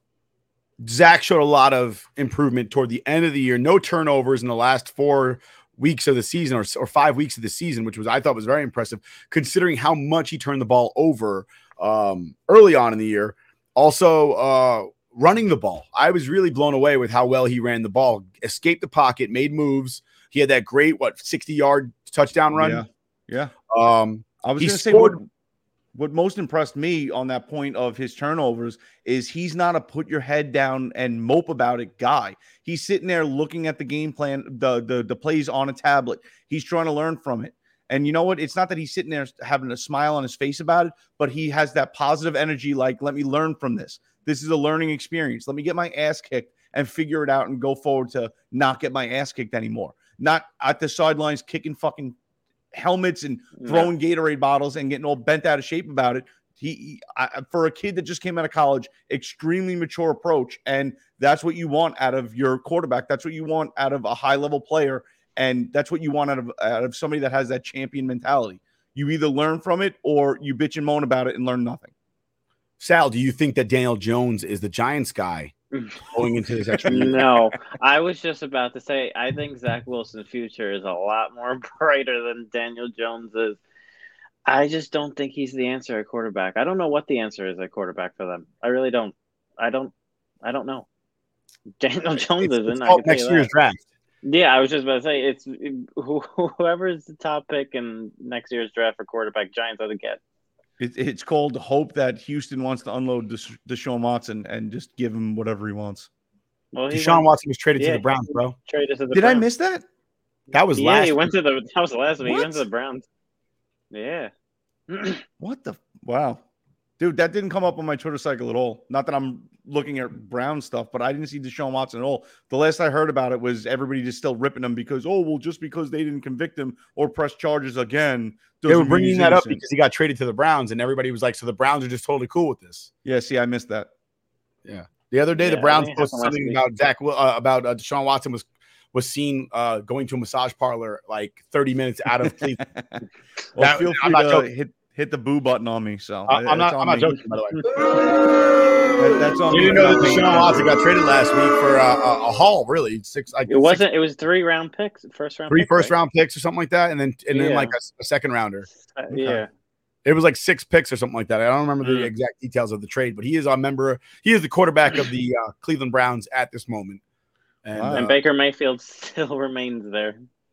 Zach showed a lot of improvement toward the end of the year. No turnovers in the last four weeks of the season or, or five weeks of the season, which was I thought was very impressive considering how much he turned the ball over um, early on in the year. Also, uh, running the ball. I was really blown away with how well he ran the ball, escaped the pocket, made moves. He had that great, what, 60 yard touchdown run. Yeah. Yeah. Um, I was going to say what, what most impressed me on that point of his turnovers is he's not a put your head down and mope about it guy. He's sitting there looking at the game plan, the the the plays on a tablet. He's trying to learn from it. And you know what? It's not that he's sitting there having a smile on his face about it, but he has that positive energy like let me learn from this. This is a learning experience. Let me get my ass kicked and figure it out and go forward to not get my ass kicked anymore. Not at the sidelines kicking fucking helmets and throwing Gatorade bottles and getting all bent out of shape about it. He, he- I, for a kid that just came out of college, extremely mature approach, and that's what you want out of your quarterback. That's what you want out of a high level player, and that's what you want out of out of somebody that has that champion mentality. You either learn from it or you bitch and moan about it and learn nothing. Sal, do you think that Daniel Jones is the Giants guy going into this extra year? <laughs> no, I was just about to say I think Zach Wilson's future is a lot more <laughs> brighter than Daniel Jones is. I just don't think he's the answer at quarterback. I don't know what the answer is at quarterback for them. I really don't. I don't. I don't know. Daniel Jones It's- isn't. it's I all can tell next year's that. draft. Yeah, I was just about to say it's <laughs> whoever's the top pick in next year's draft for quarterback. Giants are the get. It, it's called hope that Houston wants to unload Desha- Deshaun Watson and just give him whatever he wants. Well, he Deshaun went- Watson was traded to the Browns, bro. Traded to the Did I miss that? That was yeah, last. he went to the. <laughs> That was the last week. He went to the Browns. Yeah. <clears throat> What the wow, dude? That didn't come up on my Twitter cycle at all. Not that I'm looking at Brown stuff, but I didn't see Deshaun Watson at all. The last I heard about it was everybody just still ripping him because oh well, just because they didn't convict him or press charges again. They were bringing he's that up because he got traded to the Browns, and everybody was like, "So the Browns are just totally cool with this." Yeah, see, I missed that. Yeah. The other day, Yeah, the Browns I think posted something about Zach uh, about uh, Deshaun Watson was was seen uh, going to a massage parlor like 30 minutes out of <laughs> Cleveland. Well, That- feel I'm free not to joking. hit hit the boo button on me. So I- I'm not. I'm not joking, by the way. That- that's on You me didn't know that for not Deshaun Watson got traded last week for uh, a, a haul, really six. Like It wasn't. It was three round picks. First round. three pick, first right? round picks or something like that, and then and then like a, a second rounder. Uh, yeah. It was like six picks or something like that. I don't remember the Mm. exact details of the trade, but he is a member. He is the quarterback of the uh, Cleveland Browns at this moment. And, Wow. And Baker Mayfield <laughs> still remains there.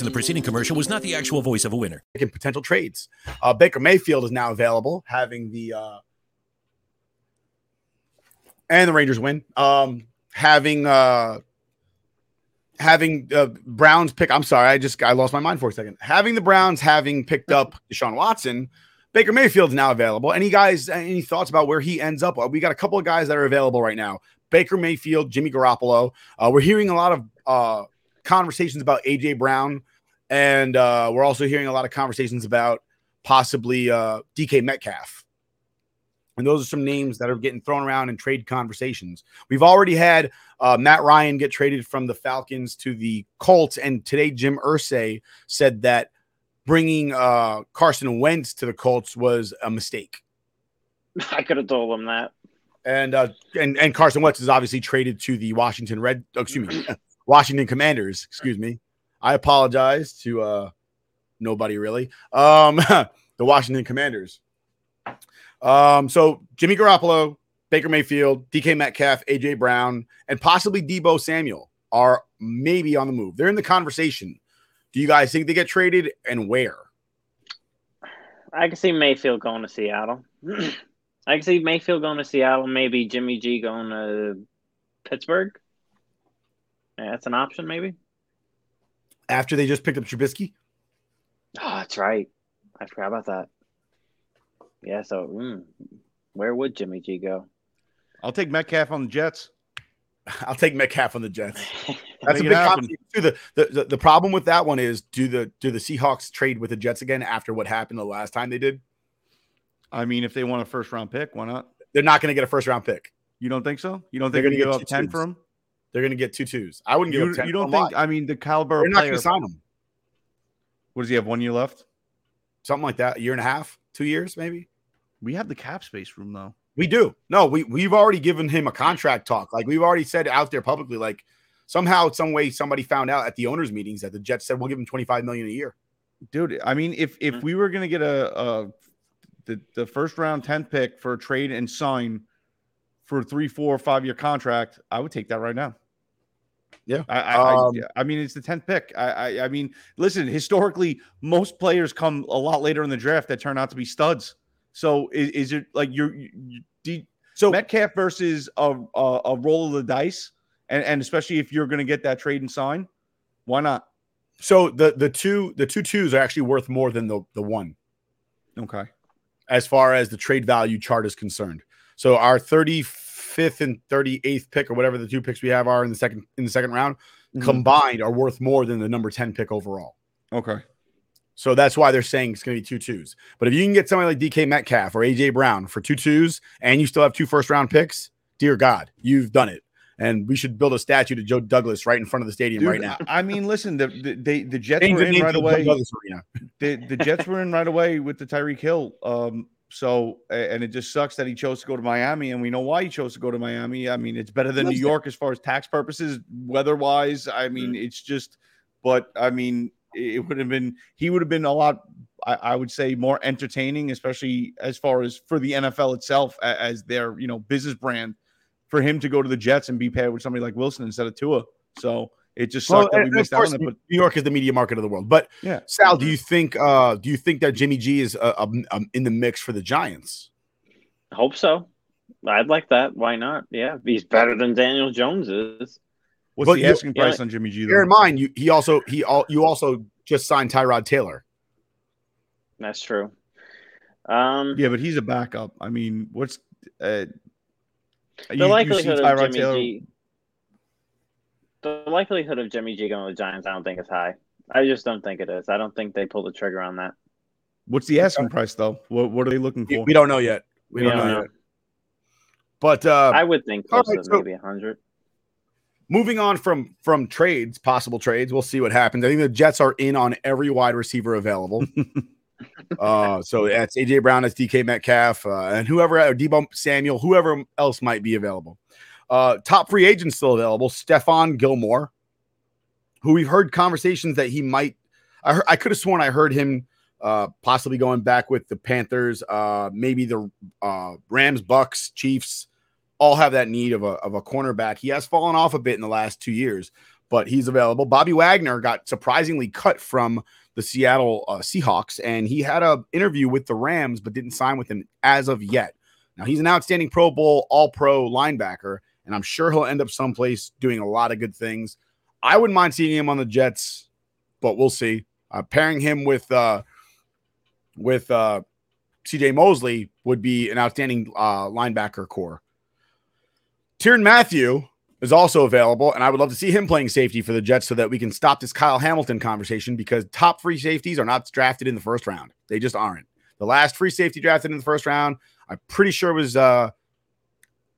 in the preceding commercial was not the actual voice of a winner. and potential trades. Uh, Baker Mayfield is now available, having the uh, and the Rangers win. Um, having uh, having uh, Browns pick. I'm sorry, I just I lost my mind for a second. Having the Browns having picked up Deshaun Watson. Baker Mayfield's now available. Any guys, any thoughts about where he ends up? Uh, We got a couple of guys that are available right now. Baker Mayfield, Jimmy Garoppolo. Uh, we're hearing a lot of uh, conversations about AJ Brown, and uh, we're also hearing a lot of conversations about possibly uh, DK Metcalf. And those are some names that are getting thrown around in trade conversations. We've already had uh, Matt Ryan get traded from the Falcons to the Colts, and today Jim Irsay said that bringing uh, Carson Wentz to the Colts was a mistake. <laughs> I could have told him that. And uh, and and Carson Wentz is obviously traded to the Washington Red. oh, excuse me, <clears throat> Washington Commanders. Excuse me. I apologize to uh, nobody really. Um, <laughs> the Washington Commanders. Um, so Jimmy Garoppolo, Baker Mayfield, DK Metcalf, AJ Brown, and possibly Deebo Samuel are maybe on the move. They're in the conversation. Do you guys think they get traded and where? I can see Mayfield going to Seattle. <clears throat> I can see Mayfield going to Seattle. Maybe Jimmy G going to Pittsburgh. Yeah, that's an option, maybe. After they just picked up Trubisky? Oh, that's right. I forgot about that. Yeah, so mm, where would Jimmy G go? I'll take Metcalf on the Jets. <laughs> I'll take Metcalf on the Jets. <laughs> That's a big happen. conversation too. The, the the the problem with that one is do the do the Seahawks trade with the Jets again after what happened the last time they did? I mean, if they want a first round pick, why not? They're not going to get a first round pick. You don't think so? You don't think They're gonna give get up two ten twos. for him? They're going to get two twos. I wouldn't give You, up 10 you don't think? I mean, the caliber They're not going to sign him. What does he have? One year left. Something like that. A year and a half, two years, maybe. We have the cap space room though. We do. No, we we've already given him a contract talk. Like we've already said out there publicly. Like somehow, some way, somebody found out at the owners' meetings that the Jets said we'll give him twenty five million a year. dude. I mean, if if mm-hmm. we were gonna get a, a the the first round tenth pick for a trade and sign for a three, four, five year contract, I would take that right now. Yeah, I I, Um, I, I mean it's the tenth pick. I, I I mean, listen, historically, most players come a lot later in the draft that turn out to be studs. So is, is it like you're you, you- So Metcalf versus a, a a roll of the dice, and and especially if you're gonna get that trade and sign, why not? So the the two the two twos are actually worth more than the the one. Okay. as far as the trade value chart is concerned. So our 35th and 38th pick or whatever the two picks we have are in the second in the second round Mhm. combined are worth more than the number 10 pick overall. Okay. So that's why they're saying it's going to be two twos. But if you can get somebody like DK Metcalf or AJ Brown for two twos and you still have two first round picks, dear God, you've done it. And we should build a statue to Joe Douglas right in front of the stadium Dude, right now. I mean, listen, the the, they, the Jets Change were in right the away. The, the Jets were in right away with the Tyreek Hill. Um, so and it just sucks that he chose to go to Miami, and we know why he chose to go to Miami. I mean, it's better than New York as far as tax purposes, weather wise. I mean, mm-hmm. it's just, but I mean, it would have been he would have been a lot. I, I would say more entertaining, especially as far as for the NFL itself a- as their you know business brand, for him to go to the Jets and be paired with somebody like Wilson instead of Tua. So it just Well, that we missed out on it. But New York is the media market of the world. But Yeah. Sal, do you think uh do you think that Jimmy G is uh, um, um, in the mix for the Giants? Hope so. I'd like that. Why not? Yeah, he's better than Daniel Jones is. what's But the you- asking Yeah. price on Jimmy G? Bear Though? in mind, you he also he all you also just signed Tyrod Taylor. That's true. Um, Yeah, but he's a backup. I mean, what's uh, the you- you see likelihood of Tyrod Jimmy Taylor- G. The likelihood of Jimmy G going to the Giants, I don't think is high. I just don't think it is. I don't think they pull the trigger on that. What's the asking price though? What what are they looking for? we don't know yet. We We don't don't know know. yet. But uh I would think all close right, to so- maybe a hundred. moving on from from trades, possible trades, we'll see what happens. I think the Jets are in on every wide receiver available. <laughs> uh, so that's AJ Brown, that's DK Metcalf, uh, and whoever, uh, Deebo Samuel, whoever else might be available. Uh, top free agents still available. Stephon Gilmore, who we've heard conversations that he might. I I could have sworn I heard him uh, possibly going back with the Panthers, uh, maybe the uh, Rams, Bucks, Chiefs. All have that need of a of a cornerback. He has fallen off a bit in the last two years, but he's available. Bobby Wagner got surprisingly cut from the Seattle uh, Seahawks, and he had a interview with the Rams, but didn't sign with them as of yet. Now he's an outstanding Pro Bowl, All Pro linebacker, and I'm sure he'll end up someplace doing a lot of good things. I wouldn't mind seeing him on the Jets, but we'll see. Uh, pairing him with uh, with uh, C.J. Mosley would be an outstanding uh, linebacker core. Tyrann Mathieu is also available, and I would love to see him playing safety for the Jets so that we can stop this Kyle Hamilton conversation because top free safeties are not drafted in the first round. They just aren't. The last free safety drafted in the first round, I'm pretty sure was uh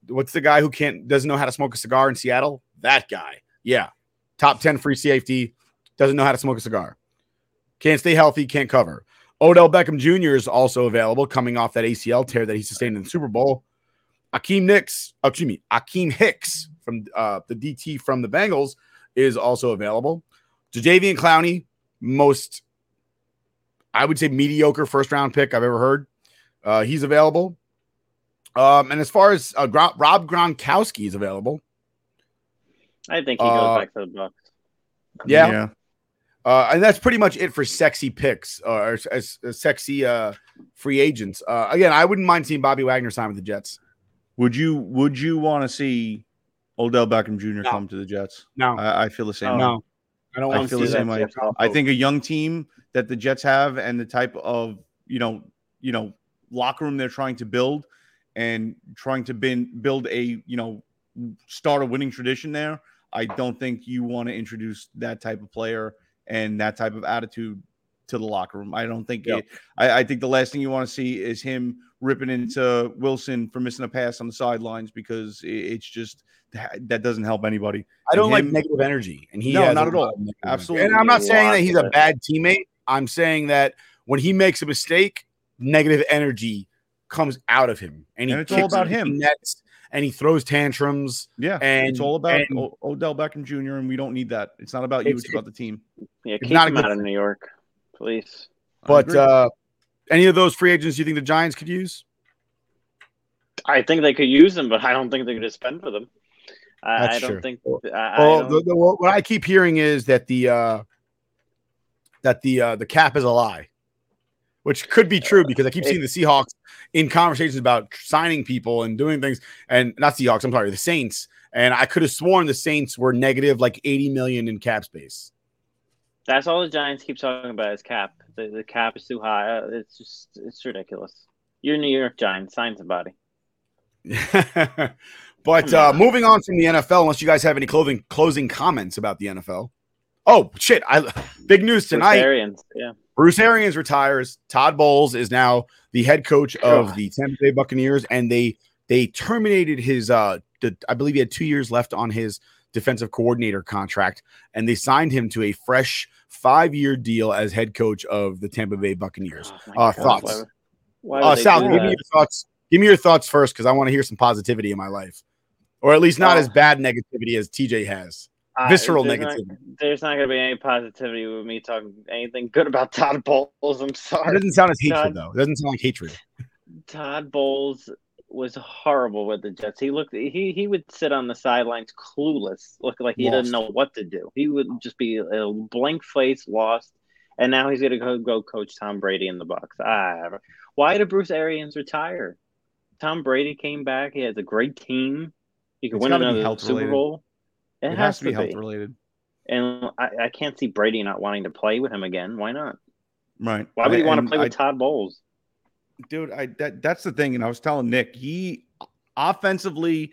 what's the guy who can't doesn't know how to smoke a cigar in Seattle? That guy. Yeah. Top 10 free safety, doesn't know how to smoke a cigar. Can't stay healthy, can't cover. Odell Beckham Jr. is also available, coming off that ACL tear that he sustained in the Super Bowl. Akeem Nicks, oh, excuse me, Akiem Hicks from uh, the DT from the Bengals is also available. Jadeveon Clowney, most, I would say, mediocre first round pick I've ever heard. Uh, he's available. Um, and as far as uh, Gro- Rob Gronkowski is available, I think he goes Uh, back to the Bucks. yeah. Uh, and that's pretty much it for sexy picks uh, or as, as sexy uh, free agents. Uh, again, I wouldn't mind seeing Bobby Wagner sign with the Jets. Would you would you want to see Odell Beckham Jr. No. come to the Jets? No. I, I feel the same. way. No, I don't I want to feel see the same way. I think a young team that the Jets have and the type of you know you know locker room they're trying to build and trying to bin, build a you know start a winning tradition there. I don't think you want to introduce that type of player and that type of attitude to the locker room. I don't think Yep. it, I, I think the last thing you want to see is him ripping into Wilson for missing a pass on the sidelines because it, it's just that doesn't help anybody. I don't And like negative energy, and he No, has not at all. of energy. Absolutely. And I'm not saying that he's a bad teammate. I'm saying that when he makes a mistake, negative energy comes out of him, and he And it's all about him. nets, and he throws tantrums. Yeah, And- it's all about and- O- Odell Beckham Jr. and we don't need that. It's not about you. It's- It's, about the team. Yeah, It's keep not a him out of. New York, please. But uh, any of those free agents you think the Giants could use? I think they could use them, but I don't think they're going to spend for them. I, That's I don't true. think. I, I Well, don't- the, the, what I keep hearing is that the uh, that the uh, the cap is a lie, which could be true because I keep seeing the Seahawks in conversations about signing people and doing things, and not Seahawks. I'm sorry, the Saints. And I could have sworn the Saints were negative like 80 million in cap space. That's all the Giants keep talking about is cap. The, the cap is too high. Uh, It's just it's ridiculous. You're New York Giants. Sign somebody. <laughs> but uh, moving on from the NFL, unless you guys have any clothing closing comments about the NFL. Oh shit! I big news tonight. Yeah. Bruce Arians retires. Todd Bowles is now the head coach of the Tampa Bay Buccaneers, and they they terminated his. Uh, the, I believe he had two years left on his defensive coordinator contract, and they signed him to a fresh five year deal as head coach of the Tampa Bay Buccaneers. Oh uh, God, thoughts? why- why uh, Sal, give me your thoughts. Give me your thoughts first, because I want to hear some positivity in my life, or at least not Oh. as bad negativity as TJ has. Uh, Visceral there's negativity. Not, there's not going to be any positivity with me talking anything good about Todd Bowles. I'm It sorry. doesn't sound as hatred Todd, though. It doesn't sound like hatred. Todd Bowles was horrible with the Jets. He looked he he would sit on the sidelines clueless, look like he Lost. didn't know what to do. He would just be a blank face, lost. And now he's going to go go coach Tom Brady in the Bucks. Ah, why did Bruce Arians retire? Tom Brady came back. He has a great team. He could It's win another Super related. Bowl. It, It, has, to be health related. And I, I can't see Brady not wanting to play with him again. Why not? Right. Why would he want to play with I- Todd Bowles? dude I that that's the thing and I was telling Nick he offensively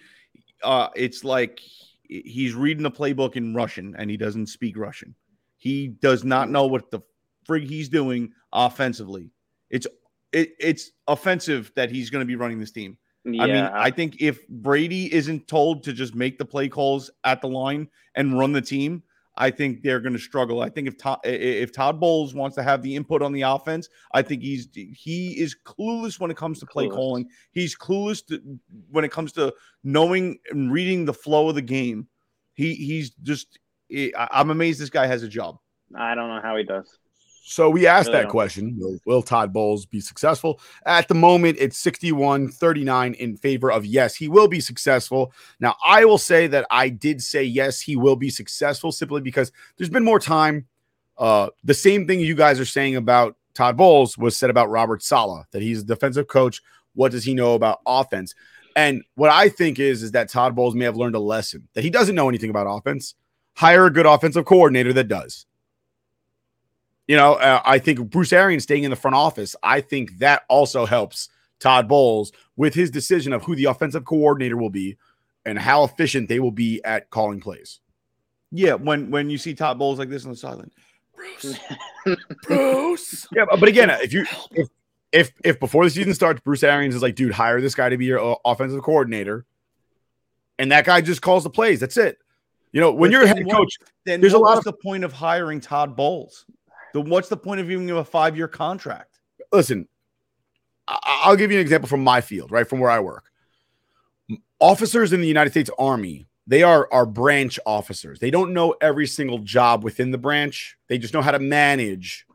uh it's like he's reading the playbook in Russian and he doesn't speak Russian. He does not know what the frig he's doing offensively. It's it, it's offensive that he's going to be running this team. I mean, I think if Brady isn't told to just make the play calls at the line and run the team, I think they're going to struggle. I think if Todd, if Todd Bowles wants to have the input on the offense, I think he's he is clueless when it comes to play Clueless. calling. He's clueless to, when it comes to knowing and reading the flow of the game. He he's just I'm amazed this guy has a job. I don't know how he does. So we asked Really that don't. question will, will Todd Bowles be successful? At the moment, it's 61 39 in favor of yes, he will be successful. Now, I will say that I did say yes, he will be successful simply because there's been more time. Uh, the same thing you guys are saying about Todd Bowles was said about Robert Saleh, that he's a defensive coach. What does he know about offense? And what I think is, is that Todd Bowles may have learned a lesson that he doesn't know anything about offense. Hire a good offensive coordinator that does. You know, uh, I think Bruce Arians staying in the front office, I think that also helps Todd Bowles with his decision of who the offensive coordinator will be and how efficient they will be at calling plays. Yeah, when when you see Todd Bowles like this on the sideline, Bruce, <laughs> Bruce. Yeah, but, but again, if you if if if before the season starts, Bruce Arians is like, dude, hire this guy to be your uh, offensive coordinator, and that guy just calls the plays. That's it. You know, when But you're a then head what- coach, then there's a lot was of the point of hiring Todd Bowles? The what's the point of giving him a five year contract? listen, I- I'll give you an example from my field, right from where I work. Officers in the United States Army, they are are branch officers. They don't know every single job within the branch. They just know how to manage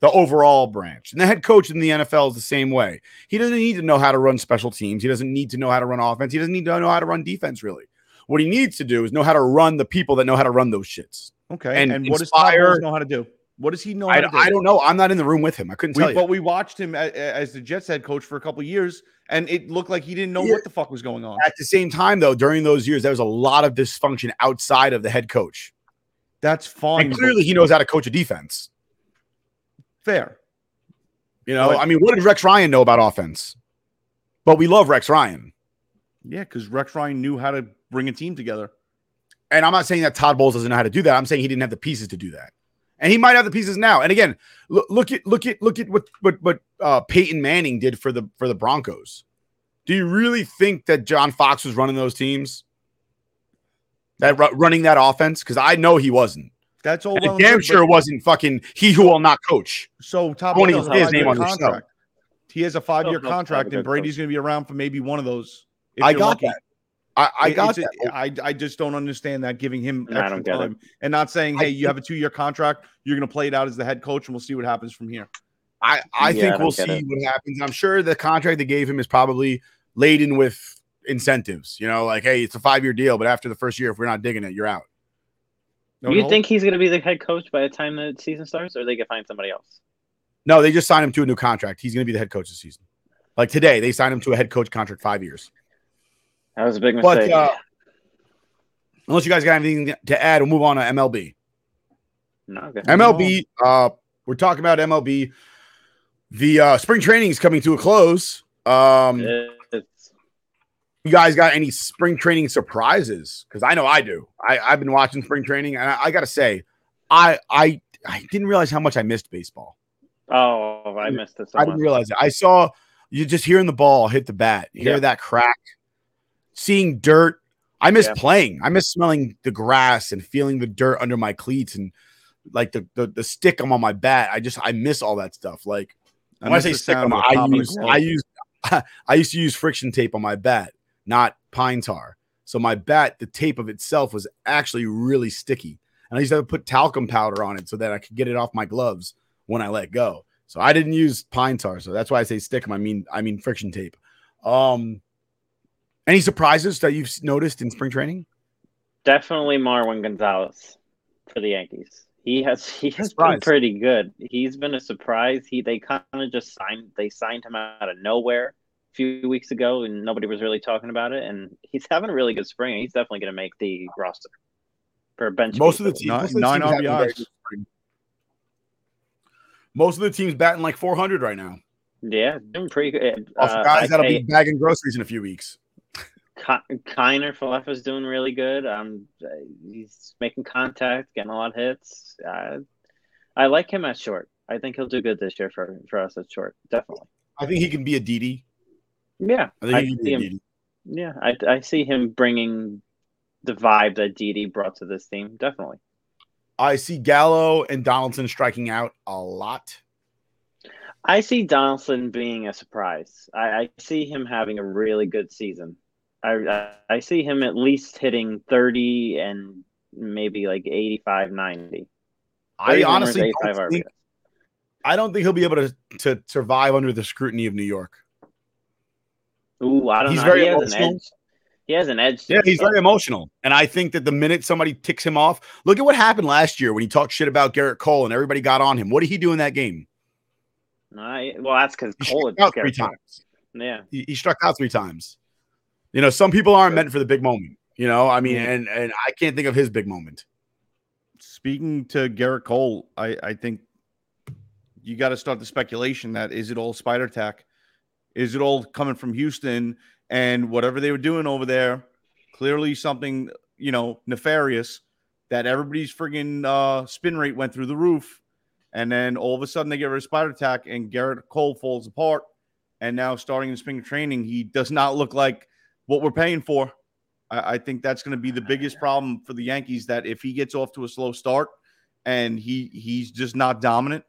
the overall branch. And the head coach in the NFL is the same way. He doesn't need to know how to run special teams. He doesn't need to know how to run offense. He doesn't need to know how to run defense, really. What he needs to do is know how to run the people that know how to run those shits. Okay, And and, what does Todd Bowles know how to do? What does he know I, do? I don't know. I'm not in the room with him. I couldn't We, tell you. but we watched him as, as the Jets head coach for a couple years, and it looked like he didn't know Yeah. what the fuck was going on. At the same time, though, during those years, there was a lot of dysfunction outside of the head coach. That's fine. And clearly, he knows how to coach a defense. fair. You know, But- I mean, what did Rex Ryan know about offense? But we love Rex Ryan. Yeah, because Rex Ryan knew how to bring a team together. And I'm not saying that Todd Bowles doesn't know how to do that. I'm saying he didn't have the pieces to do that. And he might have the pieces now. And again, look, look at look at look at what what what uh, Peyton Manning did for the for the Broncos. Do you really think that John Fox was running those teams? That ru- running that offense? Because I know he wasn't. That's all. And well damn sure but- it wasn't fucking he who will not coach. So top I won't Bowles even has say a his name on the contract. He has a five-year He'll- he'll have a contract, and Brady's going to be around for maybe one of those. if I got lucky. that. I, I It- got it's- that. I I just don't understand that giving him No, extra don't it. time and not saying, "Hey, you have a two-year contract. You're going to play it out as the head coach, and we'll see what happens from here." I, I Yeah, think I we'll see it. what happens. I'm sure the contract they gave him is probably laden with incentives. You know, like, hey, it's a five year deal, but after the first year, if we're not digging it, you're out. you think he's going to be the head coach by the time the season starts, or they could find somebody else? No, they just signed him to a new contract. He's going to be the head coach this season. Like today, they signed him to a head coach contract five years. That was a big But mistake. uh, unless you guys got anything to add, we'll move on to MLB. no. MLB, uh, we're talking about MLB. The uh, spring training is coming to a close. Um, It's, you guys got any spring training surprises? Because I know I do. I, I've been watching spring training, and I, I got to say, I I I didn't realize how much I missed baseball. oh, I missed it so I didn't realize it. I saw you just hearing the ball hit the bat, hear Yeah. that crack, seeing dirt. I miss Yeah. playing. I miss smelling the grass and feeling the dirt under my cleats and like the the, the stick I'm on my bat. I just I miss all that stuff. Like I when I say the stick, sound I'm, I top of the use. I use <laughs> I used to use friction tape on my bat, not pine tar. So my bat, the tape of itself was actually really sticky, and I used to have to put talcum powder on it so that I could get it off my gloves when I let go. So I didn't use pine tar, so that's why I say stick 'em. I mean I mean friction tape. Um, any surprises that you've noticed in spring training? Definitely Marwin Gonzalez for the Yankees. He has he has Surprise. been pretty good. He's been a surprise. He they kind of just signed they signed him out of nowhere a few weeks ago, and nobody was really talking about it. And he's having a really good spring. He's definitely going to make the roster for a bench. Most of the piece. teams, Nine- most of the nine teams having very RBIs. Most of the teams batting like 400 right now. yeah, doing pretty good. Off Uh, guys that'll I- be bagging groceries in a few weeks. Ki- Kiner Falefa is doing really good. Um, he's making contact, getting a lot of hits. Uh, I like him at short. I think he'll do good this year for for us at short. Definitely. I think he can be a Didi. Yeah, I think I he can be see a him. Didi. Yeah, I I see him bringing the vibe that Didi brought to this team. Definitely. I see Gallo and Donaldson striking out a lot. I see Donaldson being a surprise. I, I see him having a really good season. I, I see him at least hitting 30 and maybe like 85, 90. I honestly don't think, I don't think he'll be able to, to survive under the scrutiny of New York. Ooh, I don't He's know. very he has emotional. an edge. He has an edge. Yeah, he's very emotional. And I think that the minute somebody ticks him off, look at what happened last year when he talked shit about Gerrit Cole and everybody got on him. What did he do in that game? I, well, that's because Cole struck out three times. Yeah. He, he struck out three times. You know, some people aren't meant for the big moment. You know, I mean, and and I can't think of his big moment. Speaking to Gerrit Cole, I, I think you got to start the speculation that is it all spider tack? Is it all coming from Houston and whatever they were doing over there? Clearly something, you know, nefarious that everybody's friggin' uh, spin rate went through the roof. And then all of a sudden they get rid of spider tack and Gerrit Cole falls apart. And now starting in spring training, he does not look like what we're paying for. I, I think that's going to be the biggest problem for the Yankees. That if he gets off to a slow start and he he's just not dominant,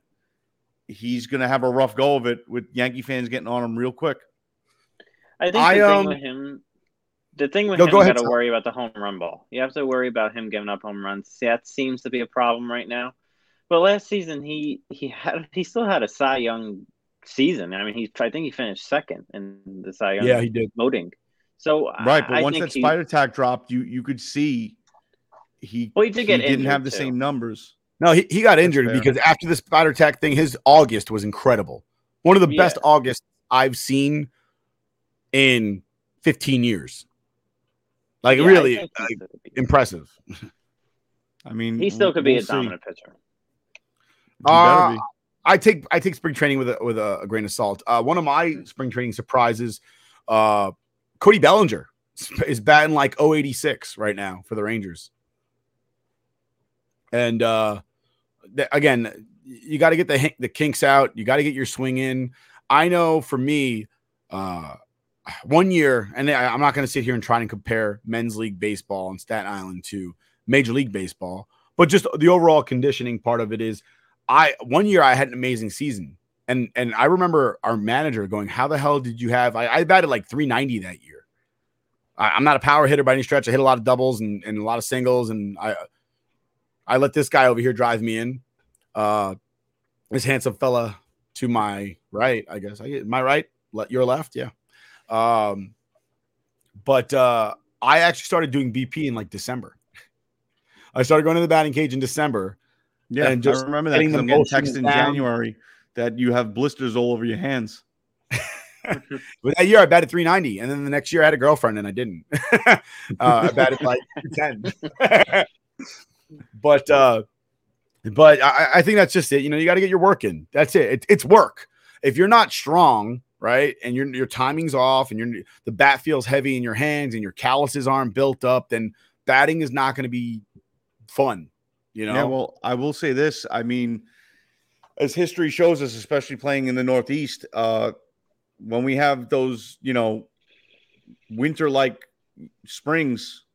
he's going to have a rough go of it with Yankee fans getting on him real quick. I think I, the um, thing with him, the thing with No, him, go you ahead, got to worry about the home run ball. You have to worry about him giving up home runs. That seems to be a problem right now. But last season, he he had he still had a Cy Young season. I mean, he I think he finished second in the Cy Young Yeah, he did. voting. So Right, but I once that he- spider tack dropped, you you could see he Well, he did get didn't have the too. same numbers. No, he, he got injured fair. because after the spider tack thing, his August was incredible. One of the best Yeah. Augusts I've seen in 15 years. Like Yeah, really like, impressive. <laughs> I mean, he still could be we'll a see. dominant pitcher. He Uh. I take I take spring training with a with a, a grain of salt. Uh, one of my spring training surprises, uh, Cody Bellinger is batting like 086 right now for the Rangers. And uh, th- again, you got to get the the kinks out. You got to get your swing in. I know for me, uh, one year, and I, I'm not going to sit here and try and compare men's league baseball in Staten Island to Major League Baseball, but just the overall conditioning part of it is, I one year I had an amazing season, and and I remember our manager going, "How the hell did you have?" I, I batted like 390 that year. I, I'm not a power hitter by any stretch. I hit a lot of doubles and, and a lot of singles, and I I let this guy over here drive me in. Uh, this handsome fella to my right, I guess. I get my right, let your left, yeah. Um, but uh, I actually started doing BP in like December. I started going to the batting cage in December. Yeah, and just I remember that. getting the I'm getting text in down. January that you have blisters all over your hands. <laughs> But that year I batted 390, and then the next year I had a girlfriend and I didn't. <laughs> uh, I batted like <laughs> 10. but uh, but I, I think that's just it. You know, you got to get your work in. That's it. it. It's work. If you're not strong, right, and your your timing's off, and your the bat feels heavy in your hands, and your calluses aren't built up, then batting is not going to be fun. You know. Yeah, well, I will say this. I mean, as history shows us, especially playing in the Northeast, uh, when we have those, you know, winter like springs,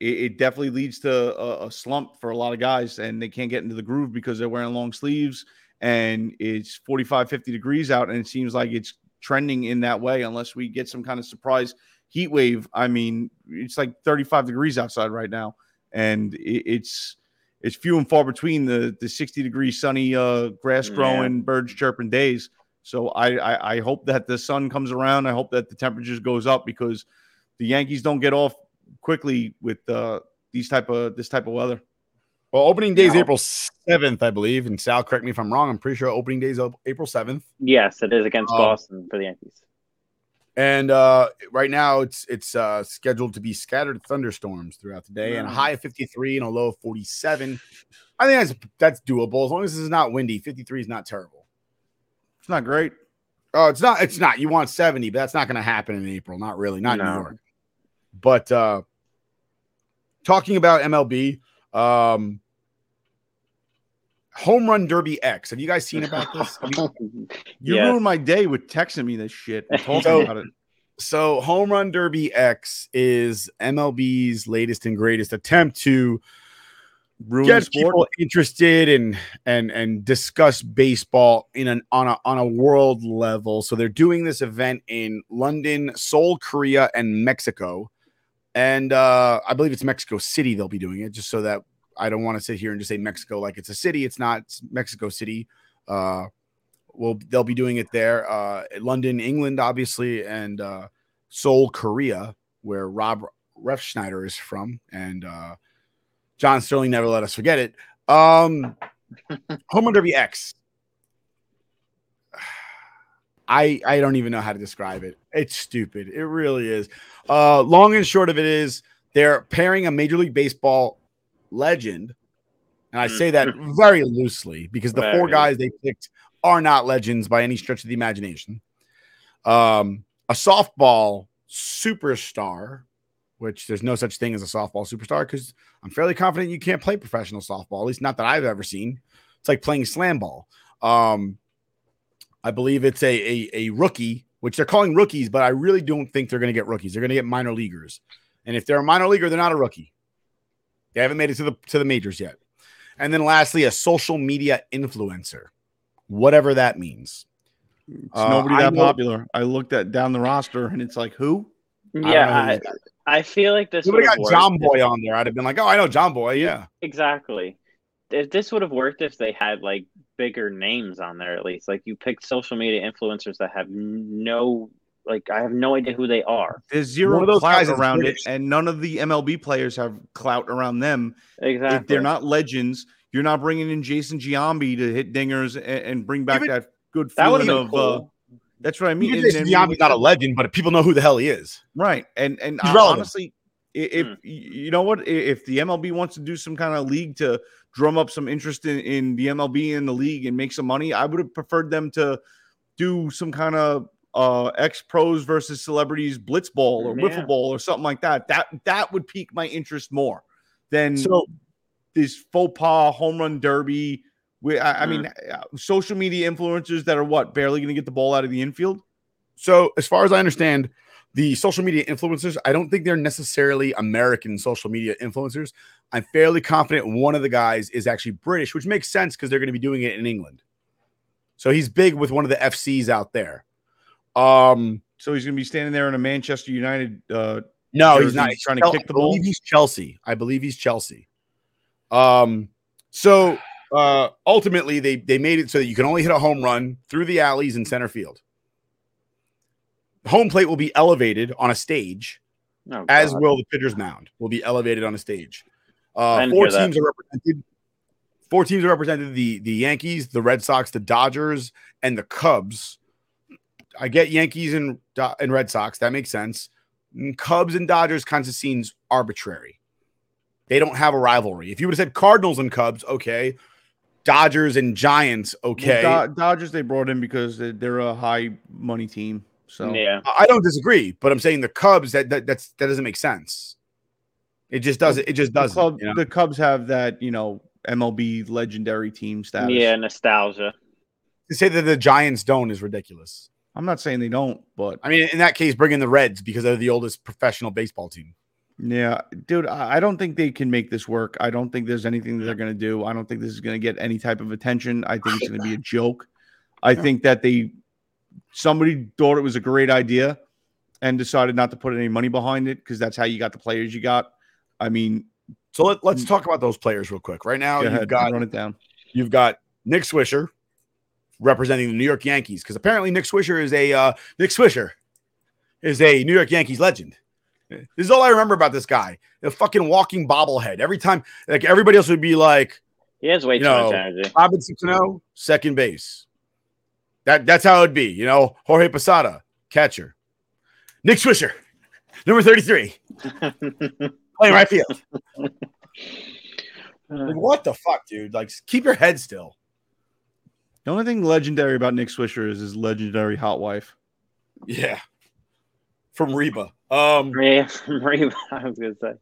it, it definitely leads to a, a slump for a lot of guys, and they can't get into the groove because they're wearing long sleeves and it's 45, 50 degrees out, and it seems like it's trending in that way unless we get some kind of surprise heat wave. I mean, it's like 35 degrees outside right now, and it, it's it's few and far between the the 60 degree sunny uh grass growing birds chirping days so I, I i hope that the sun comes around i hope that the temperatures goes up because the yankees don't get off quickly with uh these type of this type of weather Well, opening day is No. April 7th, I believe. And Sal, correct me if I'm wrong. I'm pretty sure opening day is April 7th. Yes, it is against Um, Boston for the Yankees. And uh, right now it's it's uh, scheduled to be scattered thunderstorms throughout the day and a Mm. high of 53 and a low of 47. I think that's that's doable as long as it's not windy. 53 is not terrible. it's not great Oh, it's not. It's not. You want 70, but that's not going to happen in April. Not really. Not in New York. But uh, talking about MLB, um, Home Run Derby X. Have you guys seen about <laughs> this? Have <laughs> you- you Yes. ruined my day with texting me this shit and talking So- about it so Home Run Derby X is MLB's latest and greatest attempt to ruin get sport people interested and and and discuss baseball in an on a on a world level. So they're doing this event in London, Seoul, Korea, and Mexico. And uh, I believe it's Mexico City they'll be doing it, just so that I don't want to sit here and just say Mexico like it's a city. It's not it's Mexico City. Uh, well, they'll be doing it there. Uh, London, England, obviously, and uh, Seoul, Korea, where Rob Refsnyder is from, and uh, John Sterling never let us forget it. Um, <laughs> Home Derby X. I I don't even know how to describe it. It's stupid. It really is. Uh, long and short of it is they're pairing a Major League Baseball legend, and I say that <laughs> very loosely because the four guys they picked are not legends by any stretch of the imagination. Um, a softball superstar, which there's no such thing as a softball superstar because I'm fairly confident you can't play professional softball, at least not that I've ever seen. It's like playing slam ball. Um, I believe it's a, a a rookie, which they're calling rookies, but I really don't think they're going to get rookies. They're going to get minor leaguers, and if they're a minor leaguer, they're not a rookie. They haven't made it to the to the majors yet. And then lastly, a social media influencer, whatever that means. it's Uh, nobody that know- popular i looked at down the roster and it's like who Yeah, I. I feel like this If would we have got worked. John if- Boy on there, I'd have been like, "Oh, I know John Boy." Yeah, Exactly. If this would have worked if they had like bigger names on there at least. Like you picked social media influencers that have no like I have no idea who they are. there's zero of those clout around British. it and none of the mlb players have clout around them Exactly. if they're not legends you're not bringing in jason giambi to hit dingers and, and bring back Even- that good feeling have been of uh, that's what i mean And- Jason and- Giambi's not a legend, but people know who the hell he is. Right. And and He's uh, honestly, if Hmm. you know what, if the MLB wants to do some kind of league to drum up some interest in, in the MLB in the league and make some money, I would have preferred them to do some kind of uh ex pros versus celebrities blitz ball or Yeah. wiffle ball or something like that. That that would pique my interest more than So this faux pas home run derby. We, I, I Mm. mean, uh, social media influencers that are what barely going to get the ball out of the infield. So, as far as I understand, the social media influencers, I don't think they're necessarily American social media influencers. I'm fairly confident one of the guys is actually British, which makes sense because they're going to be doing it in England. So he's big with one of the FCs out there. Um, So he's going to be standing there in a Manchester United. Uh, no, he's not. He's trying to Chel- kick the I believe ball. He's Chelsea. I believe he's Chelsea. Um, so uh, ultimately, they they made it so that you can only hit a home run through the alleys in center field. Home plate will be elevated on a stage, Oh, as will the pitcher's mound. Will be elevated on a stage. Uh, four hear that. teams are represented. Four teams are represented: the the Yankees, the Red Sox, the Dodgers, and the Cubs. I get Yankees and and Red Sox. That makes sense. Mm, Cubs and Dodgers kinds of seems arbitrary. They don't have a rivalry. If you would have said Cardinals and Cubs, okay. Dodgers and Giants, Well, okay. Do- Dodgers they brought in because they- they're a high money team. So yeah, I I don't disagree, but I'm saying the Cubs that, that that's that doesn't make sense. It just doesn't. It just doesn't. club, you know? the Cubs have that you know MLB legendary team status. yeah, nostalgia. to say that the Giants don't is ridiculous. I'm not saying they don't, but I mean, in that case, bring in the Reds because they're the oldest professional baseball team. Yeah, dude, I don't think they can make this work. I don't think there's anything that they're going to do. I don't think this is going to get any type of attention. I think it's going to be a joke. I think that they somebody thought it was a great idea and decided not to put any money behind it because that's how you got the players you got. I mean, So let, let's mm. talk about those players real quick. Right now, go you've ahead, got run it down. you've got Nick Swisher representing the New York Yankees because apparently Nick Swisher is a uh, Nick Swisher is a New York Yankees legend. This is all I remember about this guy. The fucking walking bobblehead. Every time, like everybody else would be like, He has way too know, much energy. Robinson Cano, second base. That that's how it'd be, you know. Jorge Posada, catcher. Nick Swisher, number 33, <laughs> playing right field. <laughs> Like, what the fuck, dude? Like, keep your head still. The only thing legendary about Nick Swisher is his legendary hot wife. Yeah. From Reba. Um Yeah, <laughs> Reba, <laughs> I was gonna say.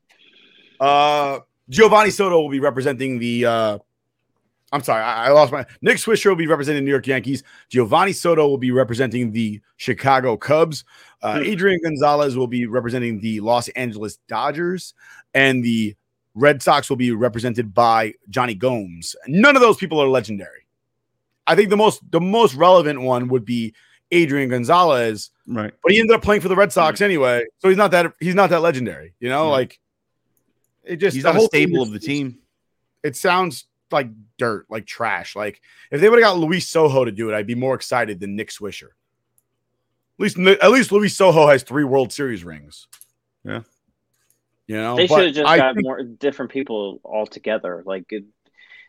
uh Geovany Soto will be representing the uh I'm sorry, I, I lost my Nick Swisher will be representing the New York Yankees. Geovany Soto will be representing the Chicago Cubs. Uh, Adrian Gonzalez will be representing the Los Angeles Dodgers, and the Red Sox will be represented by Jonny Gomes. None of those people are legendary. I think the most the most relevant one would be Adrian Gonzalez, Right. but he ended up playing for the Red Sox anyway, so he's not that he's not that legendary. You know, Yeah. like it just He's the not a whole thing staple of the team. It sounds like dirt, like trash. Like if they would have got Luis Sojo to do it, I'd be more excited than Nick Swisher. At least, at least Luis Sojo has three World Series rings. Yeah. You know, They should have just I got think- more different people altogether. Like it,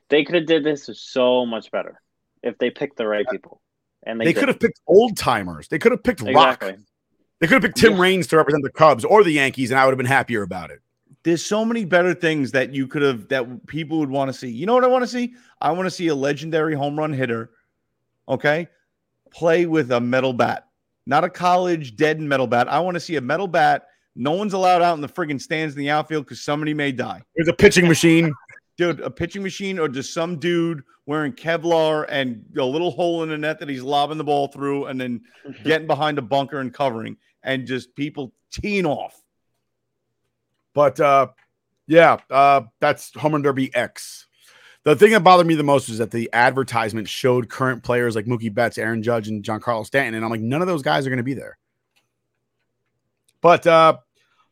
they could have did this so much better if they picked the right uh, people. And they, they could have picked old timers. They could have picked Rock. They could have picked Tim Raines to represent the Cubs or the Yankees, and I would have been happier about it. There's so many better things that you could have that people would want to see. You know what I want to see? I want to see a legendary home run hitter, okay, play with a metal bat, not a college dead metal bat. I want to see a metal bat. No one's allowed out in the friggin' stands in the outfield because somebody may die. There's a pitching machine. Dude, a pitching machine or just some dude wearing Kevlar and a little hole in the net that he's lobbing the ball through and then getting behind a bunker and covering and just people teeing off. But uh, yeah, uh, that's Home Run Derby X. The thing that bothered me the most was that the advertisement showed current players like Mookie Betts, Aaron Judge, and Giancarlo Stanton, and I'm like, none of those guys are going to be there. But uh,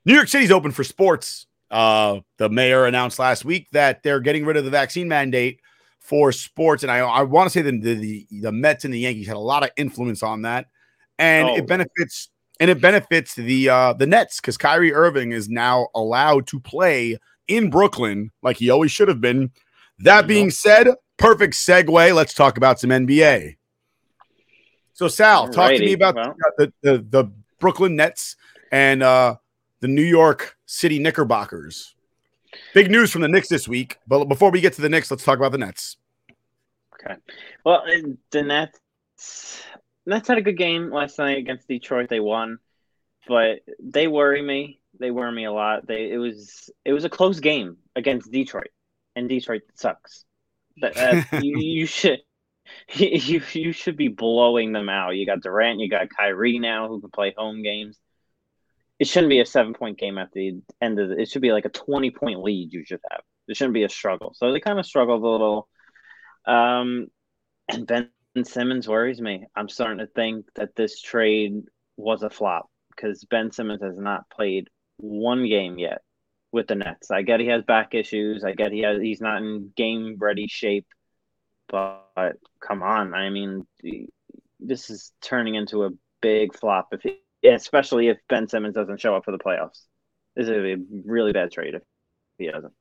New York City's open for sports. Uh, the mayor announced last week that they're getting rid of the vaccine mandate for sports, and I, I want to say that the, the the Mets and the Yankees had a lot of influence on that, and Oh. it benefits and it benefits the uh, the Nets because Kyrie Irving is now allowed to play in Brooklyn like he always should have been. That being said, perfect segue. Let's talk about some NBA. So Sal, talk to me about well. the, the the Brooklyn Nets and uh, the New York City Knickerbockers. Big news from the Knicks this week. But before we get to the Knicks, let's talk about the Nets. Okay. Well, the Nets Nets had a good game last night against Detroit. They won, but they worry me. They worry me a lot. They it was it was a close game against Detroit, and Detroit sucks. But uh, <laughs> you, you should <laughs> you you should be blowing them out. You got Durant, you got Kyrie now who can play home games. It shouldn't be a seven point game at the end of the, it should be like a 20 point lead you should have. It shouldn't be a struggle. So they kind of struggled a little. Um, and Ben Simmons worries me. I'm starting to think that this trade was a flop because Ben Simmons has not played one game yet with the Nets. I get he has back issues. I get he has he's not in game ready shape. But come on, I mean, this is turning into a big flop if he, especially if Ben Simmons doesn't show up for the playoffs. This is a really bad trade if he doesn't.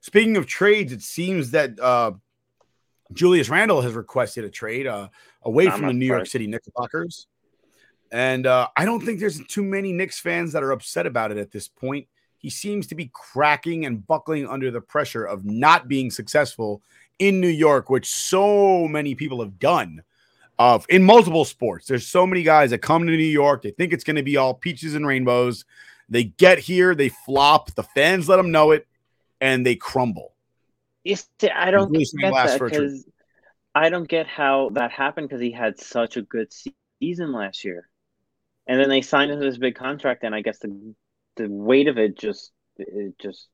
Speaking of trades, it seems that uh, Julius Randle has requested a trade uh, away I'm from the New York. City Knickerbockers. And uh, I don't think there's too many Knicks fans that are upset about it at this point. He seems to be cracking and buckling under the pressure of not being successful in New York, which so many people have done of in multiple sports. There's so many guys that come to New York, they think it's going to be all peaches and rainbows. They get here, they flop, the fans let them know it, and they crumble. I don't get that for a trade. because I don't get how that happened because he had such a good season last year, and then they signed him to this big contract, and I guess the the weight of it just it just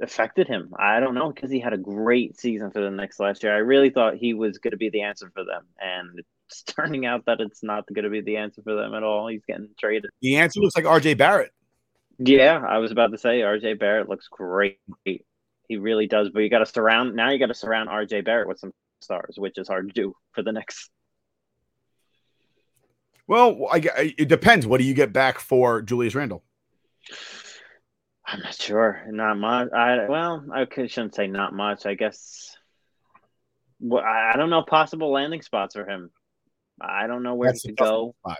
affected him. I don't know because he had a great season for the Knicks last year. I really thought he was going to be the answer for them, and it's turning out that it's not going to be the answer for them at all. He's getting traded. The answer looks like RJ Barrett. Yeah, I was about to say RJ Barrett looks great. He really does, but you got to surround now. You got to surround RJ Barrett with some stars, which is hard to do for the Knicks. Well, I, I- it depends. What do you get back for Julius Randle? I'm not sure. Not much. I well, I shouldn't say not much. I guess. Well, I don't know possible landing spots for him. I don't know where That's he the could tough go. spot.